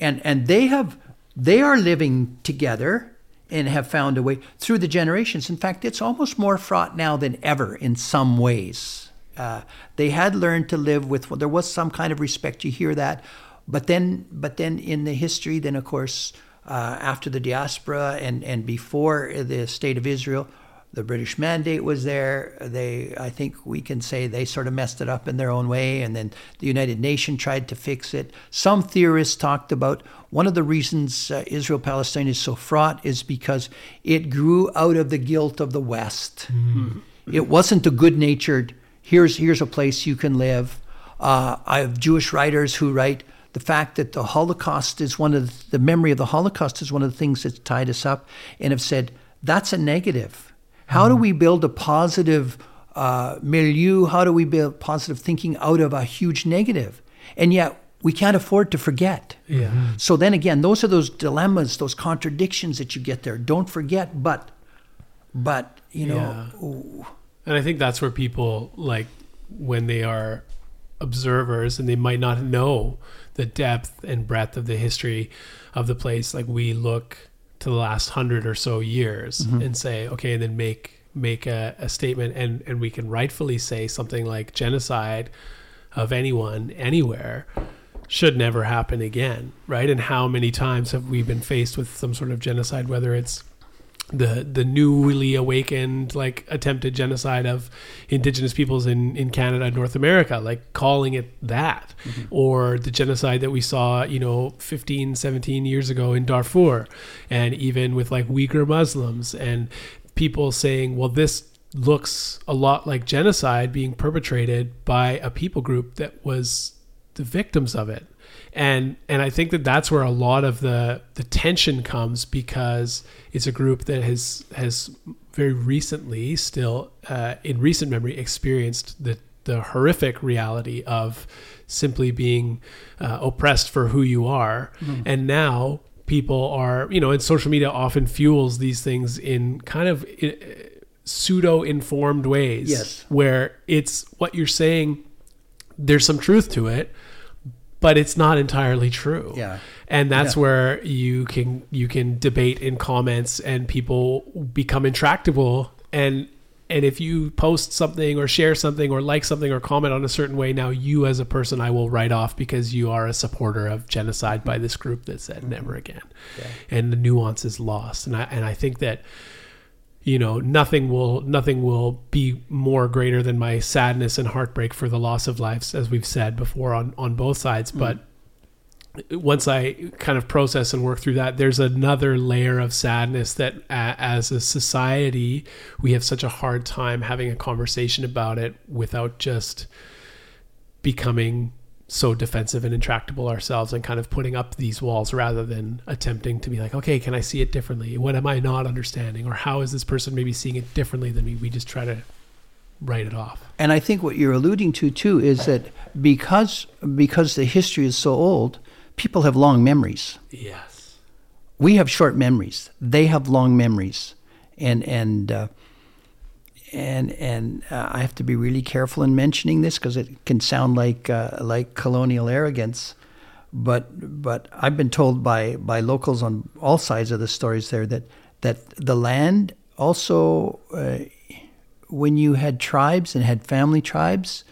And and they have they are living together and have found a way through the generations. In fact, it's almost more fraught now than ever in some ways. Uh, they had learned to live with. Well, there was some kind of respect. You hear that, but then, but then in the history, then of course, uh, after the diaspora and and before the state of Israel, the British mandate was there. They, I think we can say they sort of messed it up in their own way, and then the United Nations tried to fix it. Some theorists talked about one of the reasons uh, Israel Palestine is so fraught is because it grew out of the guilt of the West. Mm-hmm. It wasn't a good natured, here's, here's a place you can live. Uh, I have Jewish writers who write the fact that the Holocaust is one of the, the memory of the Holocaust is one of the things that's tied us up and have said that's a negative how do we build a positive uh, milieu? How do we build positive thinking out of a huge negative? And yet we can't afford to forget. Yeah. Mm-hmm. So then again, those are those dilemmas, those contradictions that you get there. Don't forget, but, but you know. Yeah. And I think that's where people like when they are observers and they might not know the depth and breadth of the history of the place. Like we look to the last hundred or so years mm-hmm. and say, okay, and then make make a, a statement and, and we can rightfully say something like genocide of anyone anywhere should never happen again, right? And how many times have we been faced with some sort of genocide, whether it's the the newly awakened like attempted genocide of indigenous peoples in in Canada and North America like calling it that mm-hmm. or the genocide that we saw you know 15 17 years ago in Darfur and even with like Uyghur Muslims and people saying well this looks a lot like genocide being perpetrated by a people group that was the victims of it and and I think that that's where a lot of the the tension comes because it's a group that has has very recently, still uh, in recent memory, experienced the the horrific reality of simply being uh, oppressed for who you are, mm-hmm. and now people are you know, and social media often fuels these things in kind of. Uh, pseudo informed ways yes where it's what you're saying there's some truth to it but it's not entirely true. Yeah. And that's yeah. where you can you can debate in comments and people become intractable and and if you post something or share something or like something or comment on a certain way now you as a person I will write off because you are a supporter of genocide by this group that said never again. Yeah. And the nuance is lost. And I and I think that you know nothing will nothing will be more greater than my sadness and heartbreak for the loss of lives as we've said before on on both sides mm. but once i kind of process and work through that there's another layer of sadness that uh, as a society we have such a hard time having a conversation about it without just becoming so defensive and intractable ourselves and kind of putting up these walls rather than attempting to be like, okay, can I see it differently? What am I not understanding? Or how is this person maybe seeing it differently than me? We just try to write it off. And I think what you're alluding to too is that because because the history is so old, people have long memories. Yes. We have short memories. They have long memories, and and uh, and and uh, I have to be really careful in mentioning this because it can sound like uh, like colonial arrogance. But but I've been told by by locals on all sides of the stories there that that the land also uh, when you had tribes and had family tribes,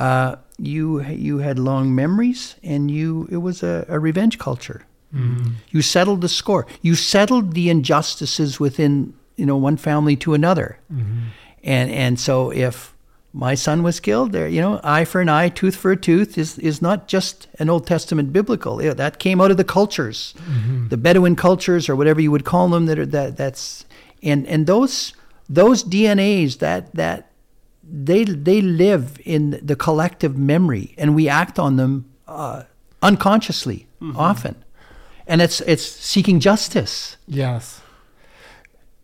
uh, you you had long memories, and you it was a, a revenge culture. Mm-hmm. You settled the score. You settled the injustices within you know one family to another, Mm-hmm. And and so if my son was killed, there you know eye for an eye, tooth for a tooth is is not just an Old Testament biblical. Yeah, that came out of the cultures, Mm-hmm. the Bedouin cultures or whatever you would call them. That are that that's and and those those DNAs that that they they live in the collective memory, and we act on them uh, unconsciously often, and it's it's seeking justice. Yes.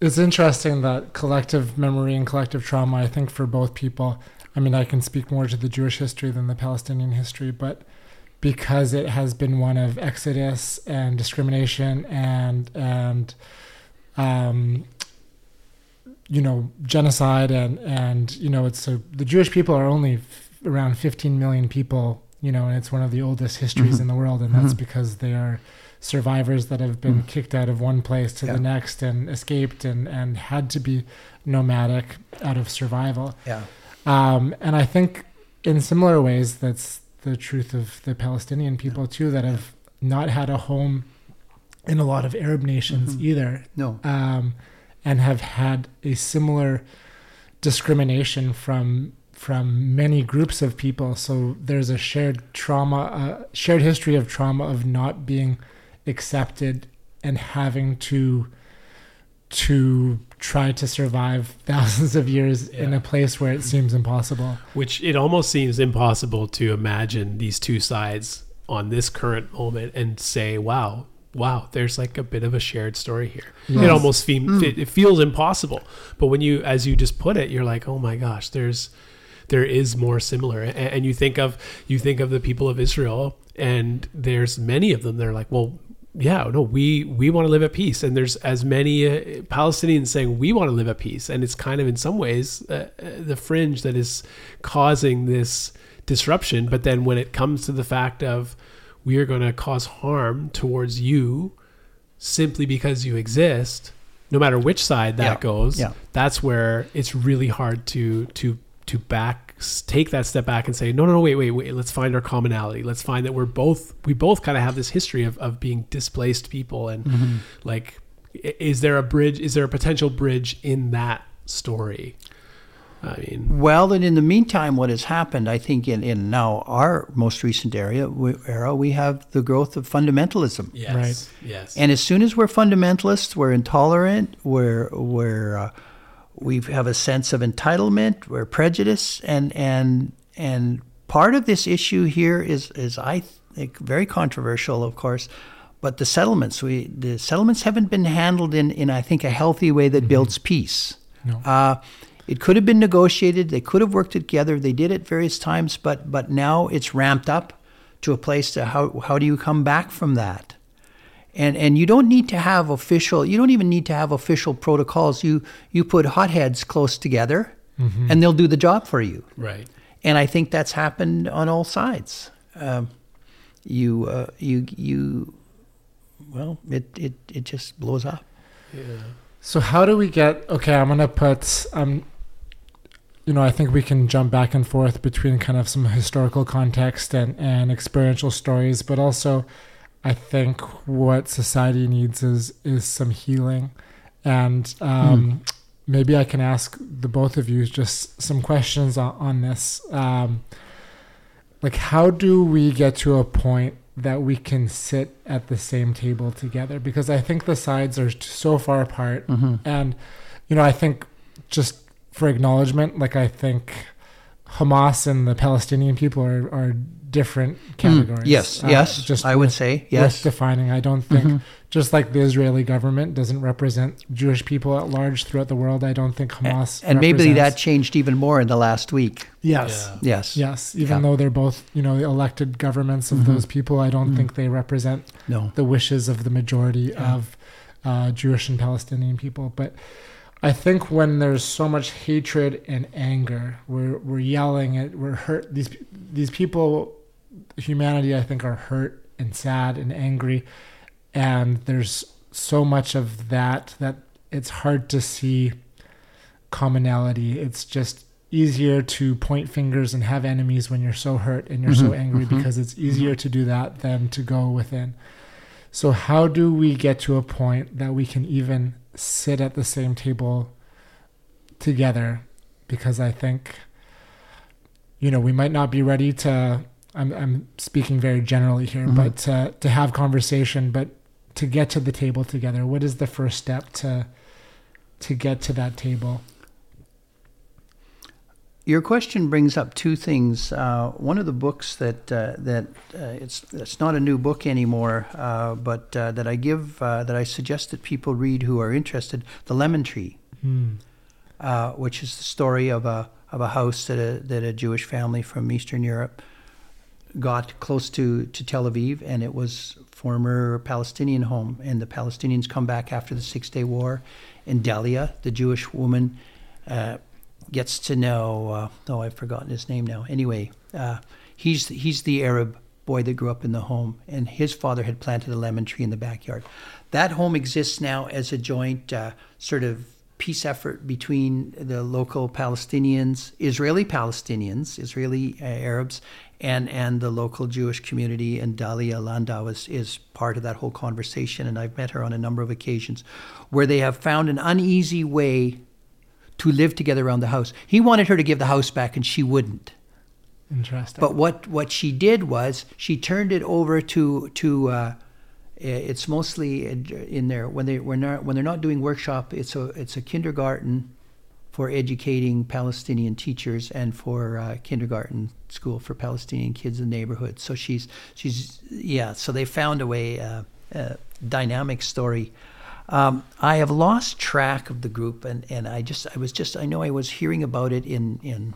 It's interesting that collective memory and collective trauma, I think, for both people, I mean, I can speak more to the Jewish history than the Palestinian history, but because it has been one of exodus and discrimination and, and, um, you know, genocide and, and, you know, it's a, the Jewish people are only f- around 15 million people, you know, and it's one of the oldest histories Mhm. in the world. And that's Mhm. because they are survivors that have been Mm. kicked out of one place to Yeah. the next and escaped and, and had to be nomadic out of survival. Yeah. Um, and I think in similar ways, that's the truth of the Palestinian people too, that have not had a home in a lot of Arab nations Mhm. either, No. um, and have had a similar discrimination from from many groups of people. So there's a shared trauma, uh, shared history of trauma of not being accepted and having to to try to survive thousands of years in a place where it seems impossible. Which it almost seems impossible to imagine these two sides on this current moment and say, wow, wow, there's like a bit of a shared story here. It almost fe- Mm. it, it feels impossible. But when you, as you just put it, you're like, oh my gosh, there's, there is more similar. And, and you think of, you think of the people of Israel and there's many of them. They're like, well, yeah, no, we, we want to live at peace. And there's as many uh, Palestinians saying we want to live at peace. And it's kind of in some ways uh, uh, the fringe that is causing this disruption. But then when it comes to the fact of we are going to cause harm towards you simply because you exist, no matter which side that Yeah. goes, Yeah. that's where it's really hard to to to back take that step back and say no no no wait wait wait let's find our commonality let's find that we're both we both kind of have this history of, of being displaced people and Mm-hmm. like is there a bridge is there a potential bridge in that story i mean Well, then in the meantime, what has happened, I think, in, in now our most recent area we, era, we have the growth of fundamentalism. yes Right. yes And as soon as we're fundamentalists, we're intolerant, we're, we're, uh, we have a sense of entitlement, we're prejudiced, and, and, and part of this issue here is, is I think, very controversial, of course, but the settlements, we, the settlements haven't been handled in, in, I think, a healthy way that builds peace. No. Uh, it could have been negotiated. They could have worked together. They did at various times, but but now it's ramped up to a place to how how do you come back from that? And and you don't need to have official. You don't even need to have official protocols. You you put hotheads close together, Mm-hmm. and they'll do the job for you. right And I think that's happened on all sides. Um, you uh, you you. Well, it, it, it just blows up. yeah So how do we get? Okay, I'm gonna put. Um, you know, I think we can jump back and forth between kind of some historical context and and experiential stories, but also, I think what society needs is is some healing, and um, maybe I can ask the both of you just some questions on, on this. Um, like, how do we get to a point that we can sit at the same table together? Because I think the sides are so far apart, Mm-hmm. and you know, I think just for acknowledgement, like I think Hamas and the Palestinian people are, are different categories. Hmm. Yes, Uh, yes, just I would worth- say yes. defining. I don't think Mhm. just like the Israeli government doesn't represent Jewish people at large throughout the world. I don't think Hamas And maybe that changed even more in the last week. yes. Yeah. Yes. Yes, even Yeah. though they're both, you know, the elected governments of Mhm. those people, I don't Mhm. think they represent No. the wishes of the majority Yeah. of uh, Jewish and Palestinian people. But I think when there's so much hatred and anger, we're we're yelling at, we're hurt. These these people, humanity, I think, are hurt and sad and angry, and there's so much of that that it's hard to see commonality. It's just easier to point fingers and have enemies when you're so hurt and you're so Mhm, angry mhm, because it's easier to do that than to go within. So how do we get to a point that we can even sit at the same table together? Because I think, you know, we might not be ready to. I'm I'm speaking very generally here, Mhm. but to to have conversation, but to get to the table together, what is the first step to to get to that table? Your question brings up two things. Uh, one of the books that uh, that uh, it's it's not a new book anymore, uh, but uh, that I give uh, that I suggest that people read who are interested. The Lemon Tree, Hmm. uh, which is the story of a of a house that a that a Jewish family from Eastern Europe got close to to Tel Aviv, and it was former Palestinian home. And the Palestinians come back after the Six Day War, and Dalia, the Jewish woman. Uh, gets to know. Uh, oh, I've forgotten his name now. Anyway, uh, he's he's the Arab boy that grew up in the home, and his father had planted a lemon tree in the backyard. That home exists now as a joint uh, sort of peace effort between the local Palestinians, Israeli Palestinians, Israeli uh, Arabs, and and the local Jewish community. And Dalia Landau is is part of that whole conversation. And I've met her on a number of occasions, where they have found an uneasy way to live together around the house. He wanted her to give the house back, and she wouldn't. Interesting. But what what she did was she turned it over to to. Uh, it's mostly in there when they when not when they're not doing workshop. It's a it's a kindergarten for educating Palestinian teachers and for uh, kindergarten school for Palestinian kids in the neighborhood. So she's she's yeah. So they found a way, uh, a dynamic story. Um, I have lost track of the group, and, and I just I was just I know I was hearing about it in in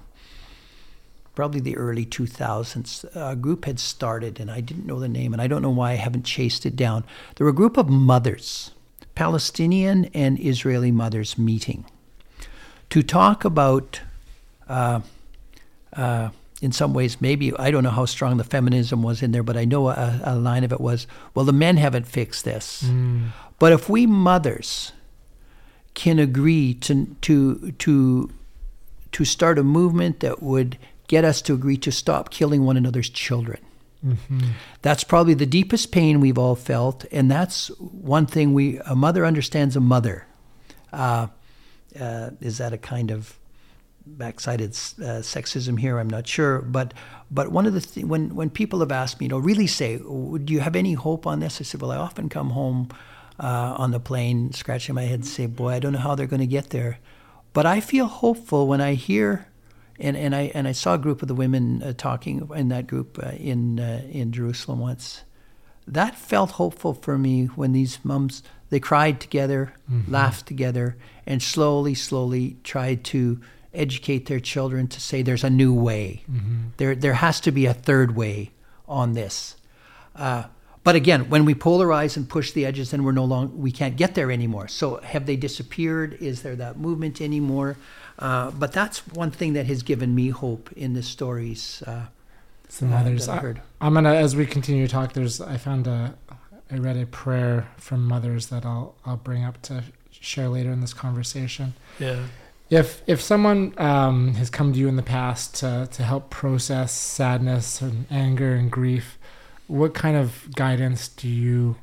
probably the early 2000s. A group had started, and I didn't know the name, and I don't know why I haven't chased it down. There were a group of mothers, Palestinian and Israeli mothers, meeting to talk about. Uh, uh, in some ways, maybe I don't know how strong the feminism was in there, but I know a, a line of it was, "Well, the men haven't fixed this." Mm. But if we mothers can agree to to to to start a movement that would get us to agree to stop killing one another's children, hmm that's probably the deepest pain we've all felt, and that's one thing we a mother understands a mother. Uh, uh, is that a kind of backsided uh, sexism here? I'm not sure, but but one of the th- when when people have asked me, you know, really say, do you have any hope on this? I said, well, I often come home uh, on the plane, scratching my head, and say, boy, I don't know how they're going to get there, but I feel hopeful when I hear. And, and I and I saw a group of the women uh, talking in that group uh, in uh, in Jerusalem once. That felt hopeful for me when these mums they cried together, laughed together, and slowly, slowly tried to educate their children to say there's a new way. There there has to be a third way on this. But again, when we polarize and push the edges, then we're no longer we can't get there anymore. So have they disappeared? Is there that movement anymore? Uh, but that's one thing that has given me hope in the stories. Uh, Some uh, others. that I've I, heard. I'm gonna as we continue to talk. There's I found a I read a prayer from mothers that I'll I'll bring up to share later in this conversation. Yeah. If if someone um, has come to you in the past to to help process sadness and anger and grief, what kind of guidance do you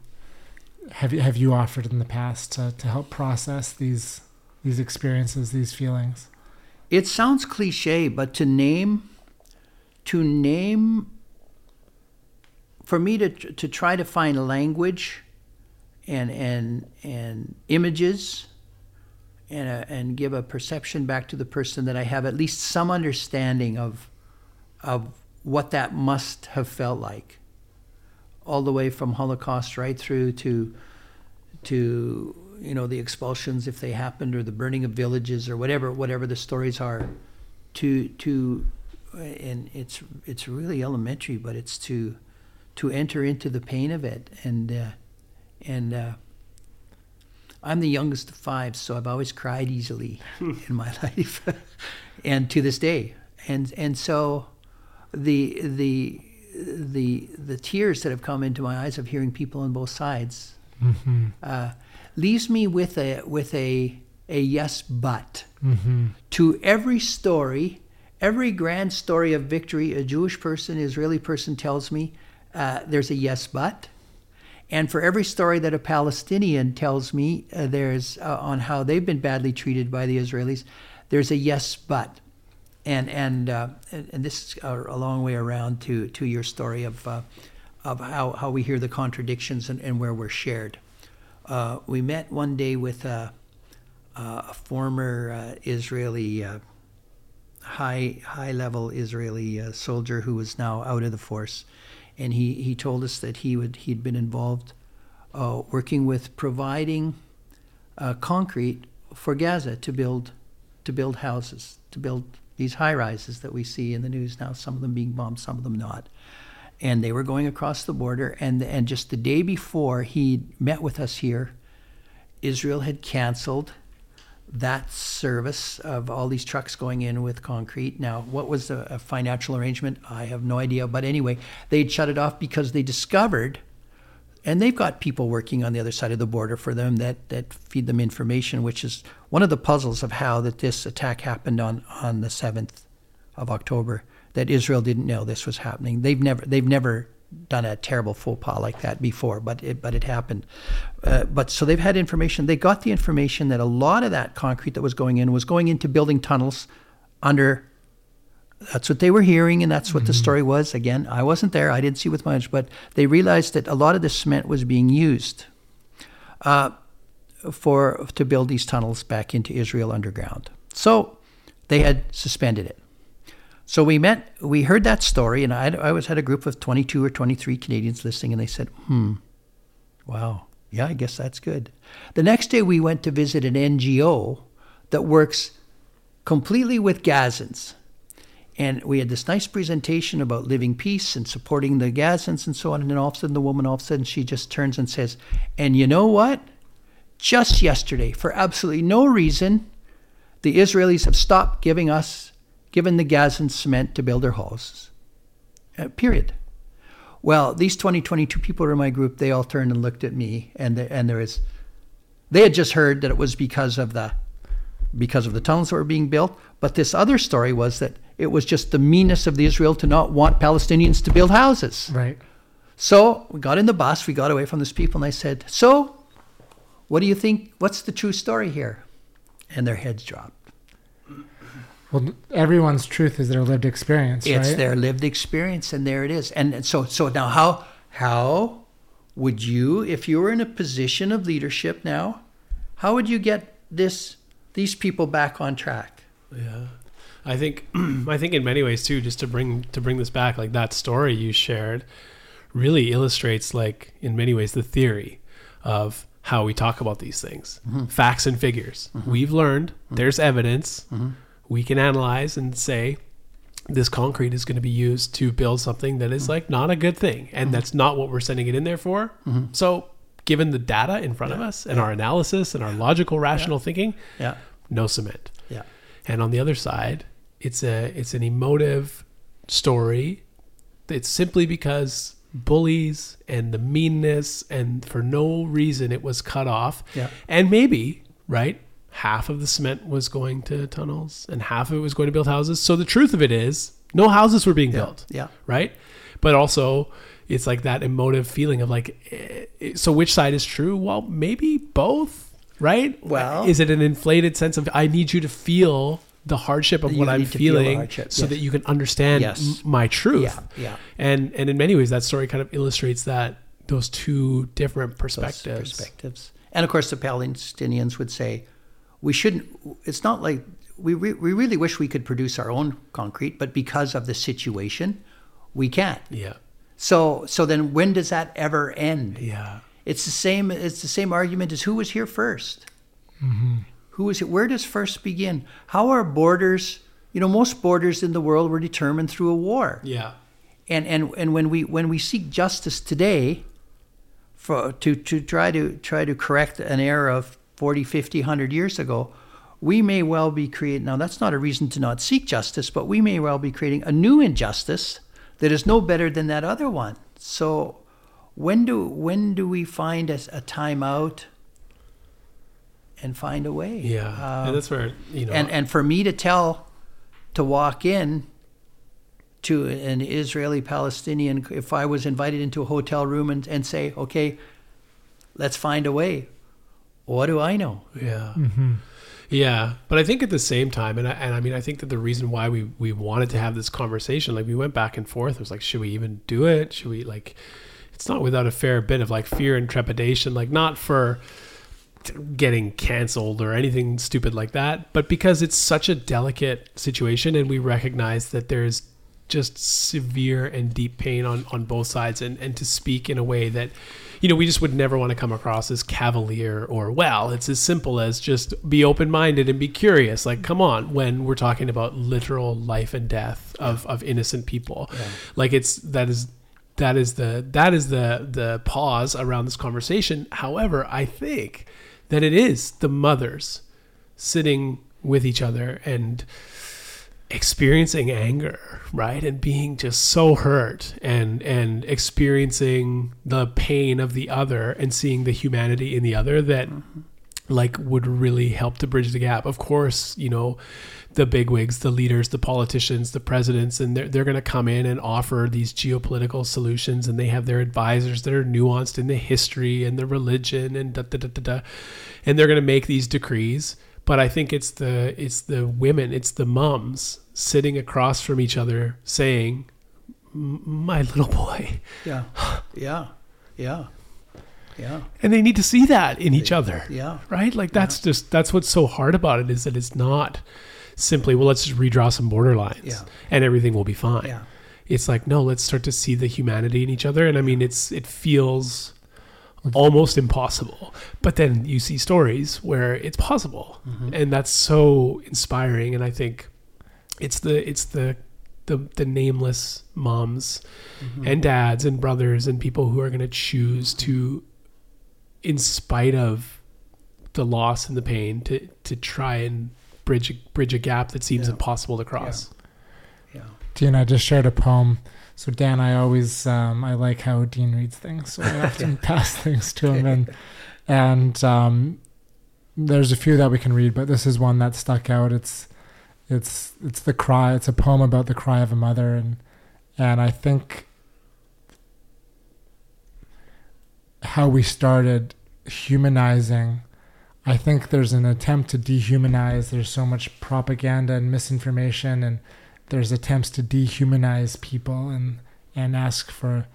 have you, have you offered in the past to, to help process these these experiences, these feelings? It sounds cliche, but to name, to name, for me to to try to find language, and and and images, and uh, and give a perception back to the person that I have at least some understanding of of what that must have felt like, all the way from Holocaust right through to to you know the expulsions if they happened or the burning of villages or whatever whatever the stories are to to and it's it's really elementary but it's to to enter into the pain of it. And uh, and uh, I'm the youngest of five so I've always cried easily in my life. And to this day. And and so the the the the tears that have come into my eyes of hearing people on both sides Mm-hmm. uh, leaves me with a with a a yes but Mm-hmm. to every story, every grand story of victory a Jewish person, Israeli person tells me, uh, there's a yes but. And for every story that a Palestinian tells me, uh, there's uh, on how they've been badly treated by the Israelis, there's a yes but. And and uh, and, this is a, long way around to to your story of uh, of how, how we hear the contradictions and, and where we're shared. Uh, we met one day with a, a former uh, Israeli uh, high high level Israeli uh, soldier who was now out of the force, and he, he told us that he would he'd been involved working with providing concrete for Gaza to build to build houses to build these high rises that we see in the news now. Some of them being bombed, some of them not. And they were going across the border, and and just the day before he met with us here, Israel had canceled that service of all these trucks going in with concrete. Now, what was a financial arrangement? I have no idea. But anyway, they'd shut it off because they discovered, and they've got people working on the other side of the border for them that, that feed them information, which is one of the puzzles of how that this attack happened on, on the 7th of October, that Israel didn't know this was happening. They've never, they've never done a terrible faux pas like that before, but it, but it happened. Uh, but so they've had information. They got the information that a lot of that concrete that was going in was going into building tunnels under. That's what they were hearing, and that's what the story was. Again, I wasn't there; I didn't see with my eyes, but they realized that a lot of the cement was being used uh, for to build these tunnels back into Israel underground. So they had suspended it. So we met, we heard that story, and I, I was had a group of 22 or 23 Canadians listening, and they said, hmm, wow, yeah, I guess that's good. The next day we went to visit an NGO that works completely with Gazans. And we had this nice presentation about living peace and supporting the Gazans and so on. And then all of a sudden, the woman, all of a sudden, she just turns and says, And you know what? Just yesterday, for absolutely no reason, the Israelis have stopped giving us given the Gazans cement to build their houses. Uh, period. Well, these 20, 22 people in my group. They all turned and looked at me, and the, and there is, they had just heard that it was because of the, because of the tunnels that were being built. But this other story was that it was just the meanness of the Israel to not want Palestinians to build houses. Right. So we got in the bus, we got away from these people, and I said, "So, what do you think? What's the true story here?" And their heads dropped. Well, everyone's truth is their lived experience, It's right? their lived experience, and there it is. And, and so, so now, how how would you, if you were in a position of leadership now, how would you get this these people back on track? Yeah. I think I think in many ways too, just to bring to bring this back, like that story you shared really illustrates like in many ways the theory of how we talk about these things. Mm-hmm. Facts and figures. Mm-hmm. We've learned. Mm-hmm. There's evidence. We can analyze and say this concrete is going to be used to build something that is like not a good thing and that's not what we're sending it in there for. So given the data in front of us and our analysis and our logical rational thinking, Yeah, no cement. yeah, And on the other side, it's a it's an emotive story. It's simply because bullies and the meanness and for no reason it was cut off. Yeah. And maybe, right? Half of the cement was going to tunnels and half of it was going to build houses. So the truth of it is no houses were being yeah, built yeah. right? But also, it's like that emotive feeling of like, eh, so which side is true? Well, maybe both, right? Well- is it an inflated sense of I need you to feel the hardship of You what I'm to feel feeling, so yes. that you can understand Yes. m- my truth? Yeah, yeah. And and in many ways, that story kind of illustrates that those two different Those perspectives. perspectives. And of course, the Palestinians would say, we shouldn't. It's not like we re, we really wish we could produce our own concrete, but because of the situation, we can't. Yeah. So so then when does that ever end? Yeah. It's the same. It's the same argument as who was here 1st Who was it? Where does first begin? How are borders? You know, most borders in the world were determined through a war. Yeah. And and and when we when we seek justice today, for to to try to try to correct an error of 40, 50, 100 years ago, we may well be creating. Now that's not a reason to not seek justice, but we may well be creating a new injustice that is no better than that other one. So when do when do we find a, a time out and find a way? Yeah. Uh, and that's where, you know, and and for me to tell to walk in to an Israeli Palestinian if I was invited into a hotel room and, and say, okay, let's find a way. What do I know? Yeah. Yeah. But I think at the same time, and I, and I mean, I think that the reason why we, we wanted to have this conversation, like we went back and forth, it was like, should we even do it? Should we like, it's not without a fair bit of like fear and trepidation, like not for getting canceled or anything stupid like that, but because it's such a delicate situation and we recognize that there's just severe and deep pain on, on both sides and, and to speak in a way that you know we just would never want to come across as cavalier or well it's as simple as just be open-minded and be curious. Like come on when we're talking about literal life and death of, of innocent people. Like it's that is that is the that is the the pause around this conversation. However i think that it is the mothers sitting with each other and experiencing anger right? And being just so hurt and and experiencing the pain of the other and seeing the humanity in the other that mm-hmm. Like would really help to bridge the gap. Of course you know the bigwigs the leaders the politicians the presidents and they're, they're going to come in and offer these geopolitical solutions and they have their advisors that are nuanced in the history and the religion and da da da da, da. and they're going to make these decrees. But I think it's the it's the women, it's the moms sitting across from each other saying, "My little boy," Yeah, yeah, yeah, yeah, and they need to see that in each other, yeah. right? Like that's just that's what's so hard about it is that it's not simply well, let's just redraw some border lines Yeah. and everything will be fine. Yeah. It's like no, let's start to see the humanity in each other, and I mean, it's it feels almost impossible but then you see stories where it's possible mm-hmm. and that's so inspiring and i think it's the it's the the, the nameless moms mm-hmm. and dads and brothers and people who are going to choose to in spite of the loss and the pain to to try and bridge bridge a gap that seems Yeah. impossible to cross Yeah. Dean, I just shared a poem. So Dan, I always um, I like how Dean reads things, so I often pass things to him, and and um, there's a few that we can read, but this is one that stuck out. It's it's it's the cry. It's a poem about the cry of a mother, and and I think how we started humanizing. I think there's an attempt to dehumanize. There's so much propaganda and misinformation, and there's attempts to dehumanize people and and ask for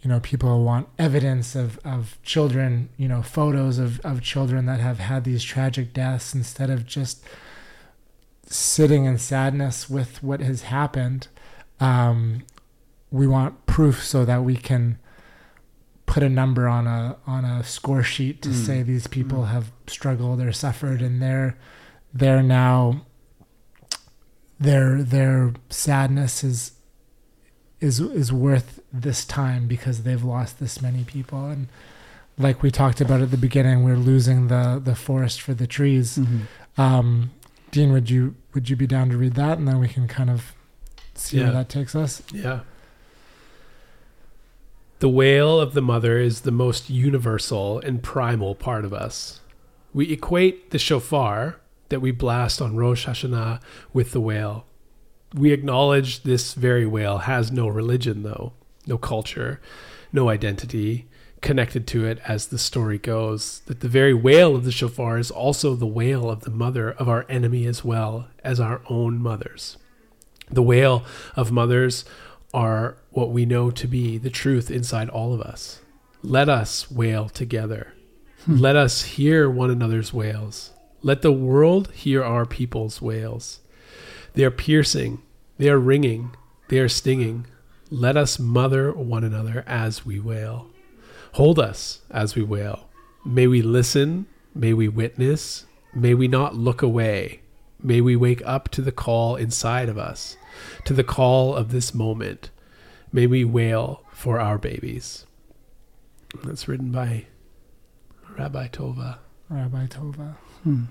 you know people want evidence of of children you know photos of of children that have had these tragic deaths instead of just sitting in sadness with what has happened um, we want proof so that we can put a number on a on a score sheet to Mm. say these people have struggled or suffered and they're they're now their their sadness is is is worth this time because they've lost this many people and like we talked about at the beginning we're losing the the forest for the trees Mm-hmm. um dean would you would you be down to read that and then we can kind of see Yeah. where that takes us Yeah. The wail of the mother is the most universal and primal part of us. We equate the shofar that we blast on Rosh Hashanah with the wail. We acknowledge this very wail has no religion, though, no culture, no identity connected to it as the story goes. That the very wail of the shofar is also the wail of the mother of our enemy as well as our own mothers. The wail of mothers are what we know to be the truth inside all of us. Let us wail together. Hmm. Let us hear one another's wails. Let the world hear our people's wails. They are piercing, they are ringing, they are stinging. Let us mother one another as we wail. Hold us as we wail. May we listen, may we witness, may we not look away. May we wake up to the call inside of us, to the call of this moment. May we wail for our babies. That's written by Rabbi Tova. Rabbi Tova. Hmm.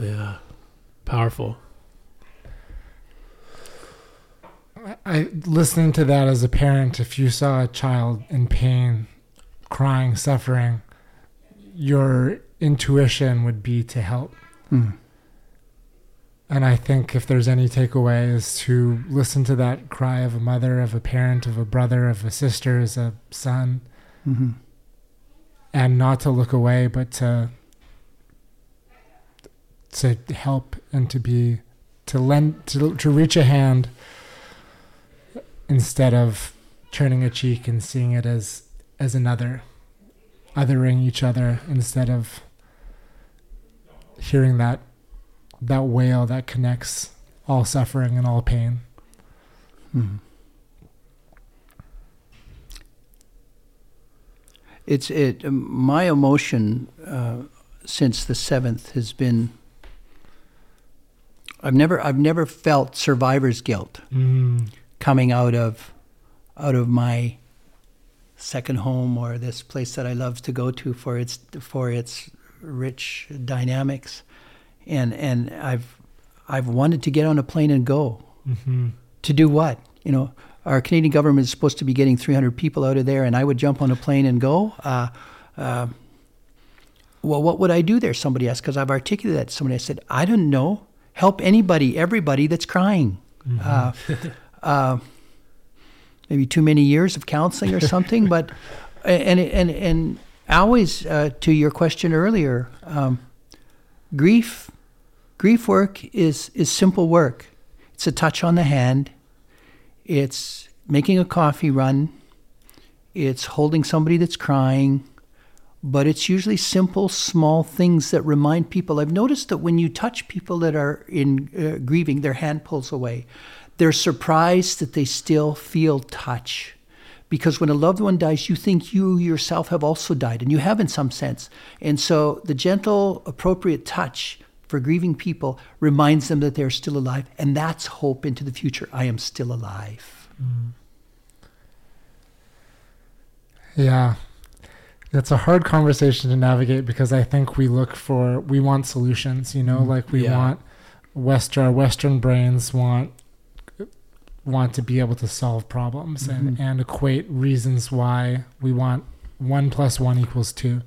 Yeah. Powerful. I, I listening to that as a parent, if you saw a child in pain, crying, suffering, your intuition would be to help. Hmm. And I think if there's any takeaway is to listen to that cry of a mother, of a parent, of a brother, of a sister, as a son, hmm and not to look away, but to to help and to be to lend to to reach a hand instead of turning a cheek and seeing it as as another, othering each other instead of hearing that that wail that connects all suffering and all pain. Hmm. It's it. My emotion uh, since the seventh has been. I've never I've never felt survivor's guilt Mm. coming out of out of my second home or this place that I love to go to for its for its rich dynamics, and and I've I've wanted to get on a plane and go hmm to do what? You know, our Canadian government is supposed to be getting 300 people out of there, and I would jump on a plane and go. Uh, uh, well, what would I do there? Somebody asked, because I've articulated that somebody. I said, I don't know. Help anybody, everybody that's crying. Uh, uh, maybe too many years of counseling or something, but and and and always uh, to your question earlier, um, grief, grief work is is simple work. It's a touch on the hand. It's making a coffee run. It's holding somebody that's crying. But it's usually simple, small things that remind people. I've noticed that when you touch people that are in uh, grieving, their hand pulls away. They're surprised that they still feel touch. Because when a loved one dies, you think you yourself have also died, and you have in some sense. And so the gentle, appropriate touch for grieving people reminds them that they're still alive. And that's hope into the future. I am still alive. Yeah. It's a hard conversation to navigate because I think we look for we want solutions, you know, Mm, like we yeah. want western western brains want want to be able to solve problems and, Mhm. and equate reasons why we want one plus one equals two.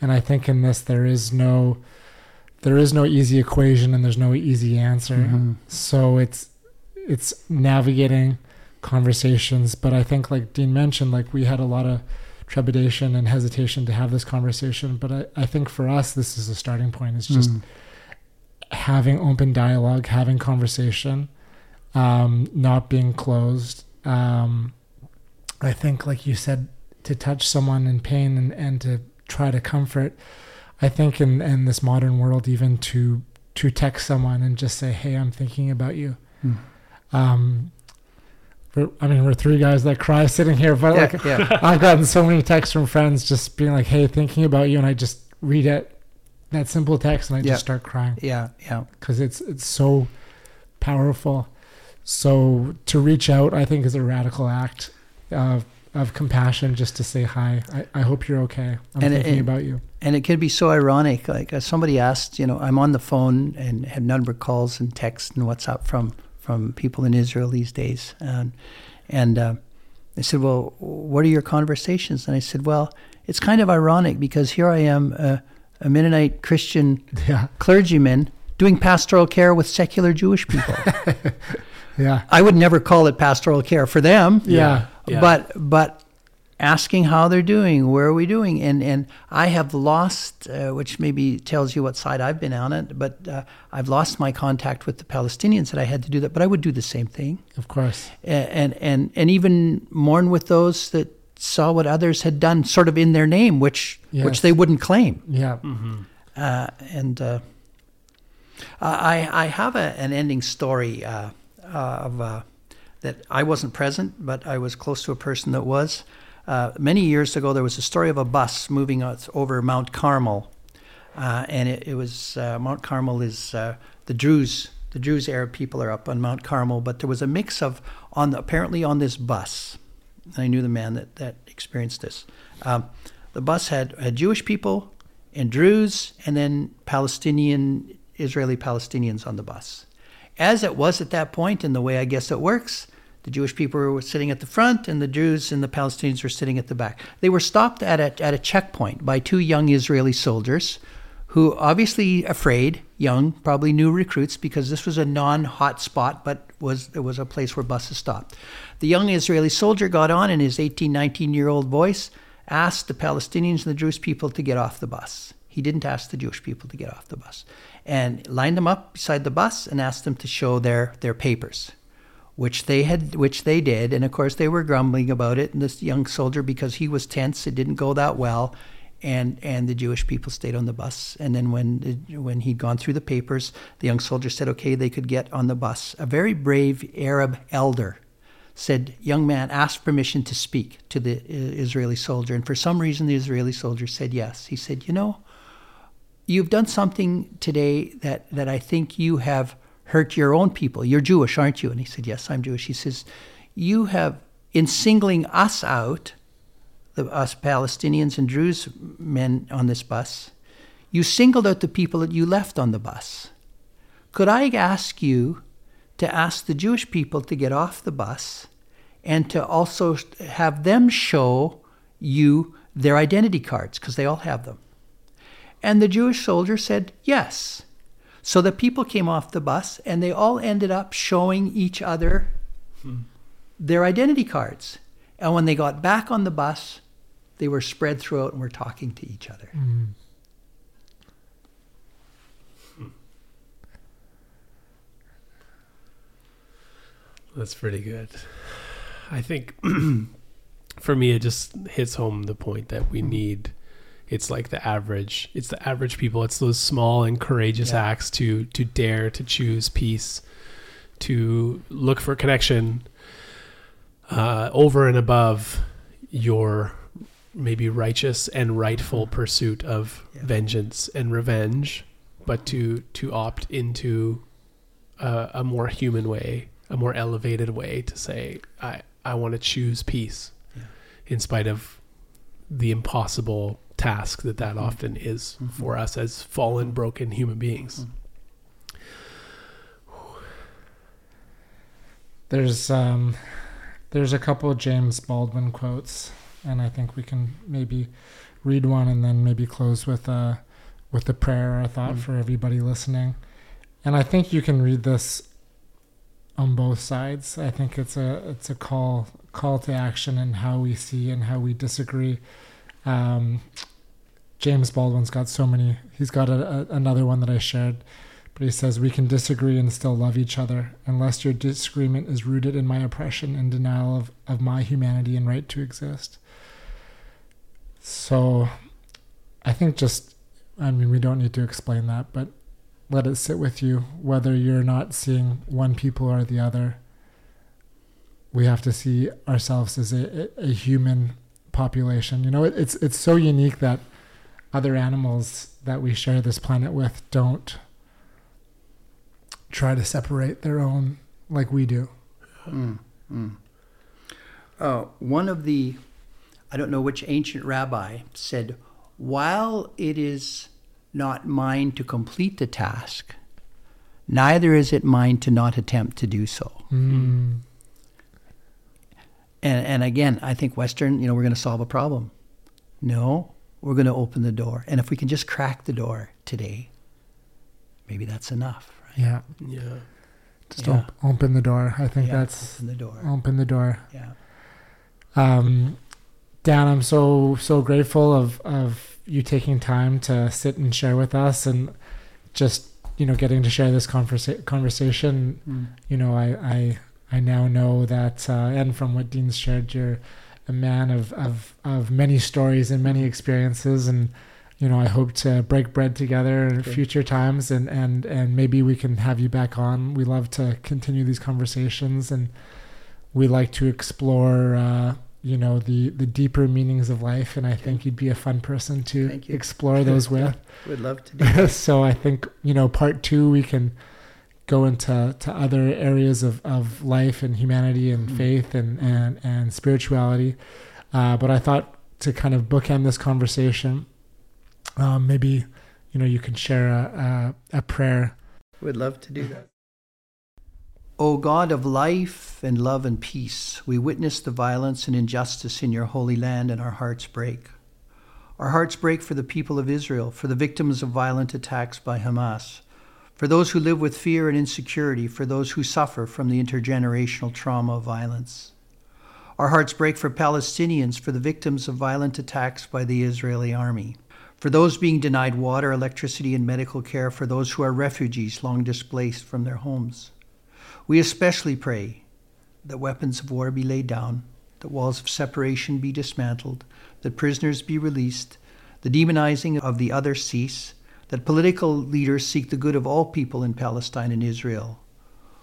And I think in this there is no there is no easy equation and there's no easy answer. Mhm. So it's it's navigating conversations, but I think like Dean mentioned, like we had a lot of trepidation and hesitation to have this conversation. But I, I think for us this is a starting point. It's just Mm. having open dialogue, having conversation, um, not being closed. Um, I think, like you said, to touch someone in pain and, and to try to comfort. I think in, in this modern world, even to to text someone and just say, "Hey, I'm thinking about you." Mm. Um, we're, I mean, we're three guys that cry sitting here, but Yeah, like yeah. I've gotten so many texts from friends just being like, "Hey, thinking about you," and I just read it, that simple text, and I Yeah. just start crying Yeah, yeah. because it's it's so powerful. So to reach out, I think, is a radical act of of compassion, just to say hi. I, I hope you're okay. I'm And thinking and- about you. And it can be so ironic. Like uh, somebody asked, you know, I'm on the phone and have number calls and texts and WhatsApp from from people in Israel these days, and and uh, they said, well, what are your conversations? And I said, well, it's kind of ironic because here I am, uh, a Mennonite Christian Yeah, clergyman doing pastoral care with secular Jewish people. yeah, I would never call it pastoral care for them. yeah, Yeah. but but asking how they're doing where are we doing and and i have lost uh, which maybe tells you what side i've been on it but uh, i've lost my contact with the palestinians that i had to do that but i would do the same thing Of course. A- and and and even mourn with those that saw what others had done sort of in their name which Yes. which they wouldn't claim Yeah, Uh, and uh, I, I have a, an ending story uh, of uh, that I wasn't present, but I was close to a person that was. Uh, many years ago, there was a story of a bus moving over Mount Carmel, uh, and it, it was uh, Mount Carmel is uh, the Druze. The Druze Arab people are up on Mount Carmel, but there was a mix of on apparently on this bus. I knew the man that that experienced this. Um, the bus had had Jewish people and Druze, and then Palestinian Israeli Palestinians on the bus. As it was at that point, in the way I guess it works, the Jewish people were sitting at the front, and the Druze and the Palestinians were sitting at the back. They were stopped at a, at a checkpoint by two young Israeli soldiers who, obviously afraid, young, probably new recruits, because this was a non hot spot, but was, it was a place where buses stopped. The young Israeli soldier got on in his 18, 19 year old voice, asked the Palestinians and the Jewish people to get off the bus. He didn't ask the Jewish people to get off the bus. And lined them up beside the bus and asked them to show their, their papers which they had which they did. And of course they were grumbling about it. And this young soldier because he was tense it didn't go that well. And and the Jewish people stayed on the bus. And then when when he'd gone through the papers the young soldier said okay they could get on the bus. A very brave Arab elder said young man ask permission to speak to the uh, Israeli soldier. And for some reason the Israeli soldier said yes. He said you know you've done something today that that I think you have hurt your own people. You're Jewish, aren't you? And he said, Yes, I'm Jewish. He says, You have, in singling us out, the, us Palestinians and Druze men on this bus, you singled out the people that you left on the bus. Could I ask you to ask the Jewish people to get off the bus and to also have them show you their identity cards, because they all have them? And the Jewish soldier said, Yes. So the people came off the bus and they all ended up showing each other hmm. their identity cards. And when they got back on the bus, they were spread throughout and were talking to each other. Mm. That's pretty good. I think for me, it just hits home the point that we need it's like the average it's the average people it's those small and courageous yeah. acts to to dare to choose peace to look for connection uh, over and above your maybe righteous and rightful pursuit of yeah. vengeance and revenge but to to opt into a, a more human way a more elevated way to say i i want to choose peace yeah. in spite of the impossible task that that mm-hmm. often is mm-hmm. for us as fallen, broken human beings. Mm-hmm. There's um, there's a couple James Baldwin quotes, and I think we can maybe read one and then maybe close with a with a prayer or a thought mm. for everybody listening. And I think you can read this on both sides. I think it's a it's a call call to action and how we see and how we disagree. Um, James Baldwin's got so many. He's got a, a, another one that I shared, but he says we can disagree and still love each other unless your disagreement is rooted in my oppression and denial of, of my humanity and right to exist. So, I think just, I mean, we don't need to explain that, but let it sit with you whether you're not seeing one people or the other. We have to see ourselves as a, a, a human population. You know, it, it's it's so unique that other animals that we share this planet with don't try to separate their own like we do. Mm, mm. Uh, one of the, I don't know which ancient rabbi said, while it is not mine to complete the task, neither is it mine to not attempt to do so. Mm. And, and again, I think Western, you know, we're going to solve a problem. No, we're going to open the door. And if we can just crack the door today, maybe that's enough. Right? Yeah. Yeah. Just yeah. Op- open the door. I think yeah, that's open the door. Open the door. Yeah. Um, Dan, I'm so so grateful of of you taking time to sit and share with us, and just you know getting to share this conversa- conversation. Mm. You know, I I I now know that, uh, and from what Dean's shared, you're a man of, of, of many stories and many experiences and you know, I hope to break bread together in future times, and and and maybe we can have you back on. We love to continue these conversations, and we like to explore, uh, you know, the the deeper meanings of life. And I think you'd be a fun person to explore those with. We'd love to do so I think you know, part two we can go into to other areas of, of life and humanity and Mhm. faith and and and spirituality. Uh, but I thought to kind of bookend this conversation, um, maybe you know you can share a, a, a prayer. Would love to do that. O God of life and love and peace, we witness the violence and injustice in your holy land and our hearts break. Our hearts break for the people of Israel, for the victims of violent attacks by Hamas, for those who live with fear and insecurity, for those who suffer from the intergenerational trauma of violence. Our hearts break for Palestinians, for the victims of violent attacks by the Israeli army for those being denied water, electricity, and medical care, for those who are refugees long displaced from their homes. We especially pray that weapons of war be laid down, that walls of separation be dismantled, that prisoners be released, the demonizing of the other cease, that political leaders seek the good of all people in Palestine and Israel.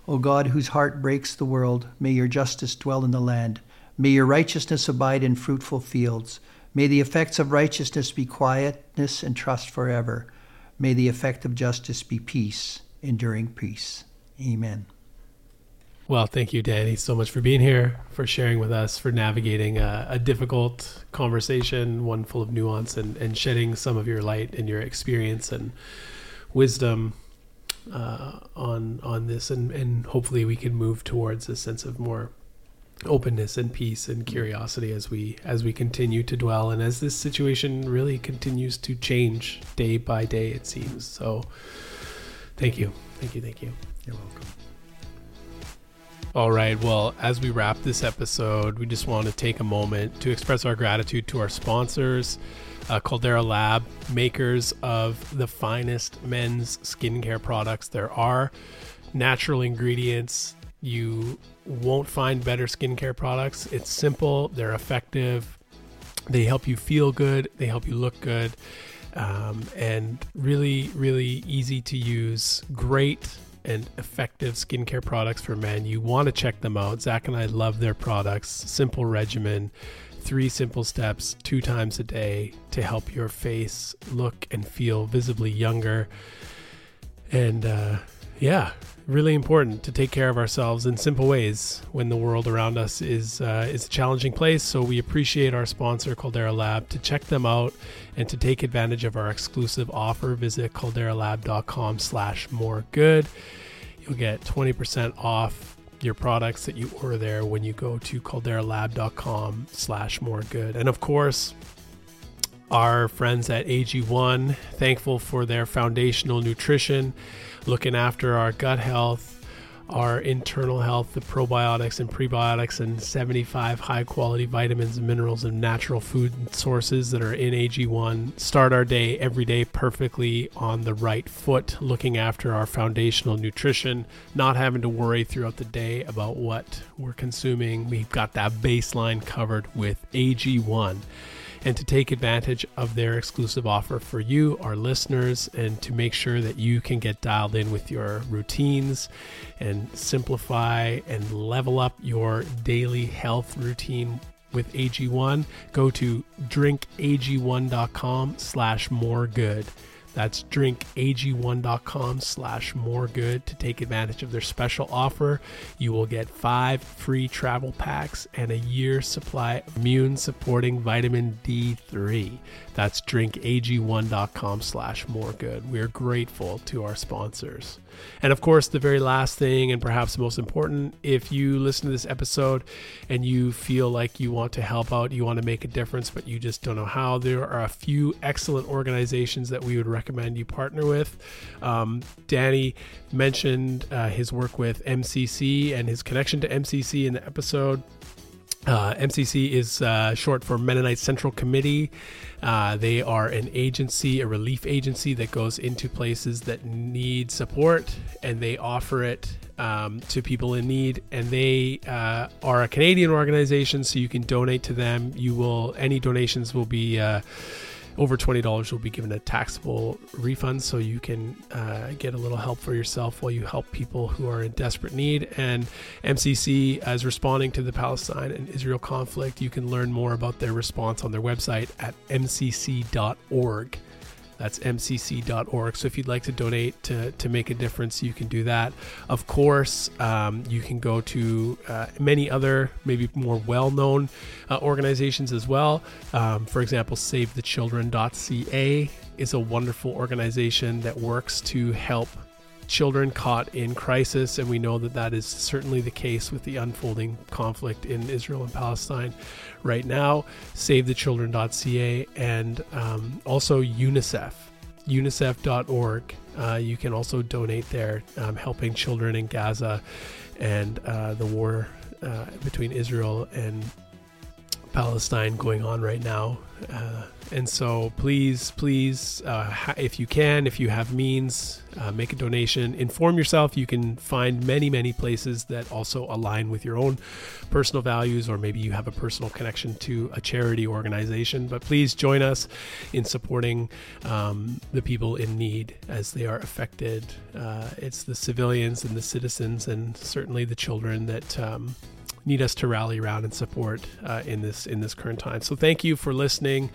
O God, whose heart breaks the world, may your justice dwell in the land. May your righteousness abide in fruitful fields. May the effects of righteousness be quietness and trust forever. May the effect of justice be peace, enduring peace. Amen. Well, thank you, Danny, so much for being here, for sharing with us, for navigating a, a difficult conversation, one full of nuance, and, and shedding some of your light and your experience and wisdom uh, on on this, and, and hopefully we can move towards a sense of more openness and peace and curiosity as we as we continue to dwell and as this situation really continues to change day by day it seems. So thank you. Thank you thank you. You're welcome. All right. Well, as we wrap this episode, we just want to take a moment to express our gratitude to our sponsors, uh, Caldera Lab, makers of the finest men's skincare products there are, natural ingredients. You won't find better skincare products. It's simple, they're effective, they help you feel good, they help you look good, um, and really, really easy to use. Great and effective skincare products for men. You want to check them out. Zach and I love their products. Simple regimen, three simple steps, two times a day to help your face look and feel visibly younger. And uh, yeah, really important to take care of ourselves in simple ways when the world around us is uh, is a challenging place. So we appreciate our sponsor Caldera Lab. To check them out and to take advantage of our exclusive offer, visit calderalab.com slash more good. You'll get 20% off your products that you order there when you go to calderalab.com slash more good. And of course, our friends at AG1, thankful for their foundational nutrition, looking after our gut health, our internal health, the probiotics and prebiotics, and 75 high quality vitamins and minerals and natural food sources that are in AG1. Start our day every day perfectly on the right foot, looking after our foundational nutrition, not having to worry throughout the day about what we're consuming. We've got that baseline covered with AG1 and to take advantage of their exclusive offer for you, our listeners, and to make sure that you can get dialed in with your routines and simplify and level up your daily health routine with AG1, go to drinkag1.com slash more good. That's drinkag1.com slash more good to take advantage of their special offer. You will get five free travel packs and a year's supply of immune supporting vitamin D3. That's drinkag1.com slash more good. We're grateful to our sponsors. And of course, the very last thing, and perhaps the most important, if you listen to this episode and you feel like you want to help out, you want to make a difference, but you just don't know how, there are a few excellent organizations that we would recommend you partner with. Um, Danny mentioned uh, his work with MCC and his connection to MCC in the episode. Uh, MCC is uh, short for Mennonite Central Committee. Uh, they are an agency, a relief agency that goes into places that need support and they offer it um, to people in need. And they uh, are a Canadian organization, so you can donate to them. You will, any donations will be. Uh, over $20 will be given a taxable refund so you can uh, get a little help for yourself while you help people who are in desperate need. And MCC is responding to the Palestine and Israel conflict. You can learn more about their response on their website at mcc.org. That's mcc.org. So if you'd like to donate to, to make a difference, you can do that. Of course, um, you can go to uh, many other, maybe more well known uh, organizations as well. Um, for example, SaveTheChildren.ca is a wonderful organization that works to help children caught in crisis, and we know that that is certainly the case with the unfolding conflict in Israel and Palestine right now. SaveTheChildren.ca and um, also UNICEF, UNICEF.org. Uh, you can also donate there, um, helping children in Gaza and uh, the war uh, between Israel and Palestine going on right now. Uh, and so please, please, uh, if you can, if you have means, uh, make a donation. Inform yourself. You can find many, many places that also align with your own personal values, or maybe you have a personal connection to a charity organization. But please join us in supporting um, the people in need as they are affected. Uh, it's the civilians and the citizens, and certainly the children that. Um, need us to rally around and support uh, in this in this current time. So thank you for listening.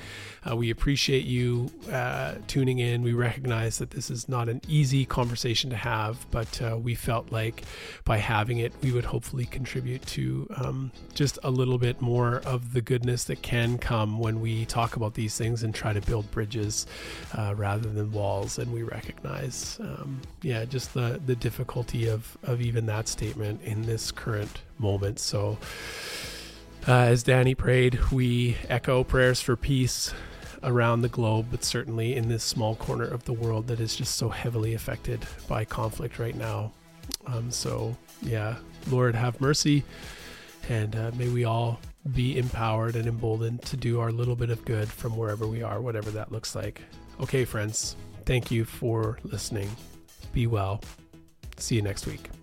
Uh, we appreciate you uh, tuning in. We recognize that this is not an easy conversation to have, but uh, we felt like by having it, we would hopefully contribute to um, just a little bit more of the goodness that can come when we talk about these things and try to build bridges uh, rather than walls. And we recognize, um, yeah, just the the difficulty of of even that statement in this current moment. So, uh, as Danny prayed, we echo prayers for peace around the globe, but certainly in this small corner of the world that is just so heavily affected by conflict right now. Um, so, yeah, Lord, have mercy, and uh, may we all be empowered and emboldened to do our little bit of good from wherever we are, whatever that looks like. Okay, friends, thank you for listening. Be well. See you next week.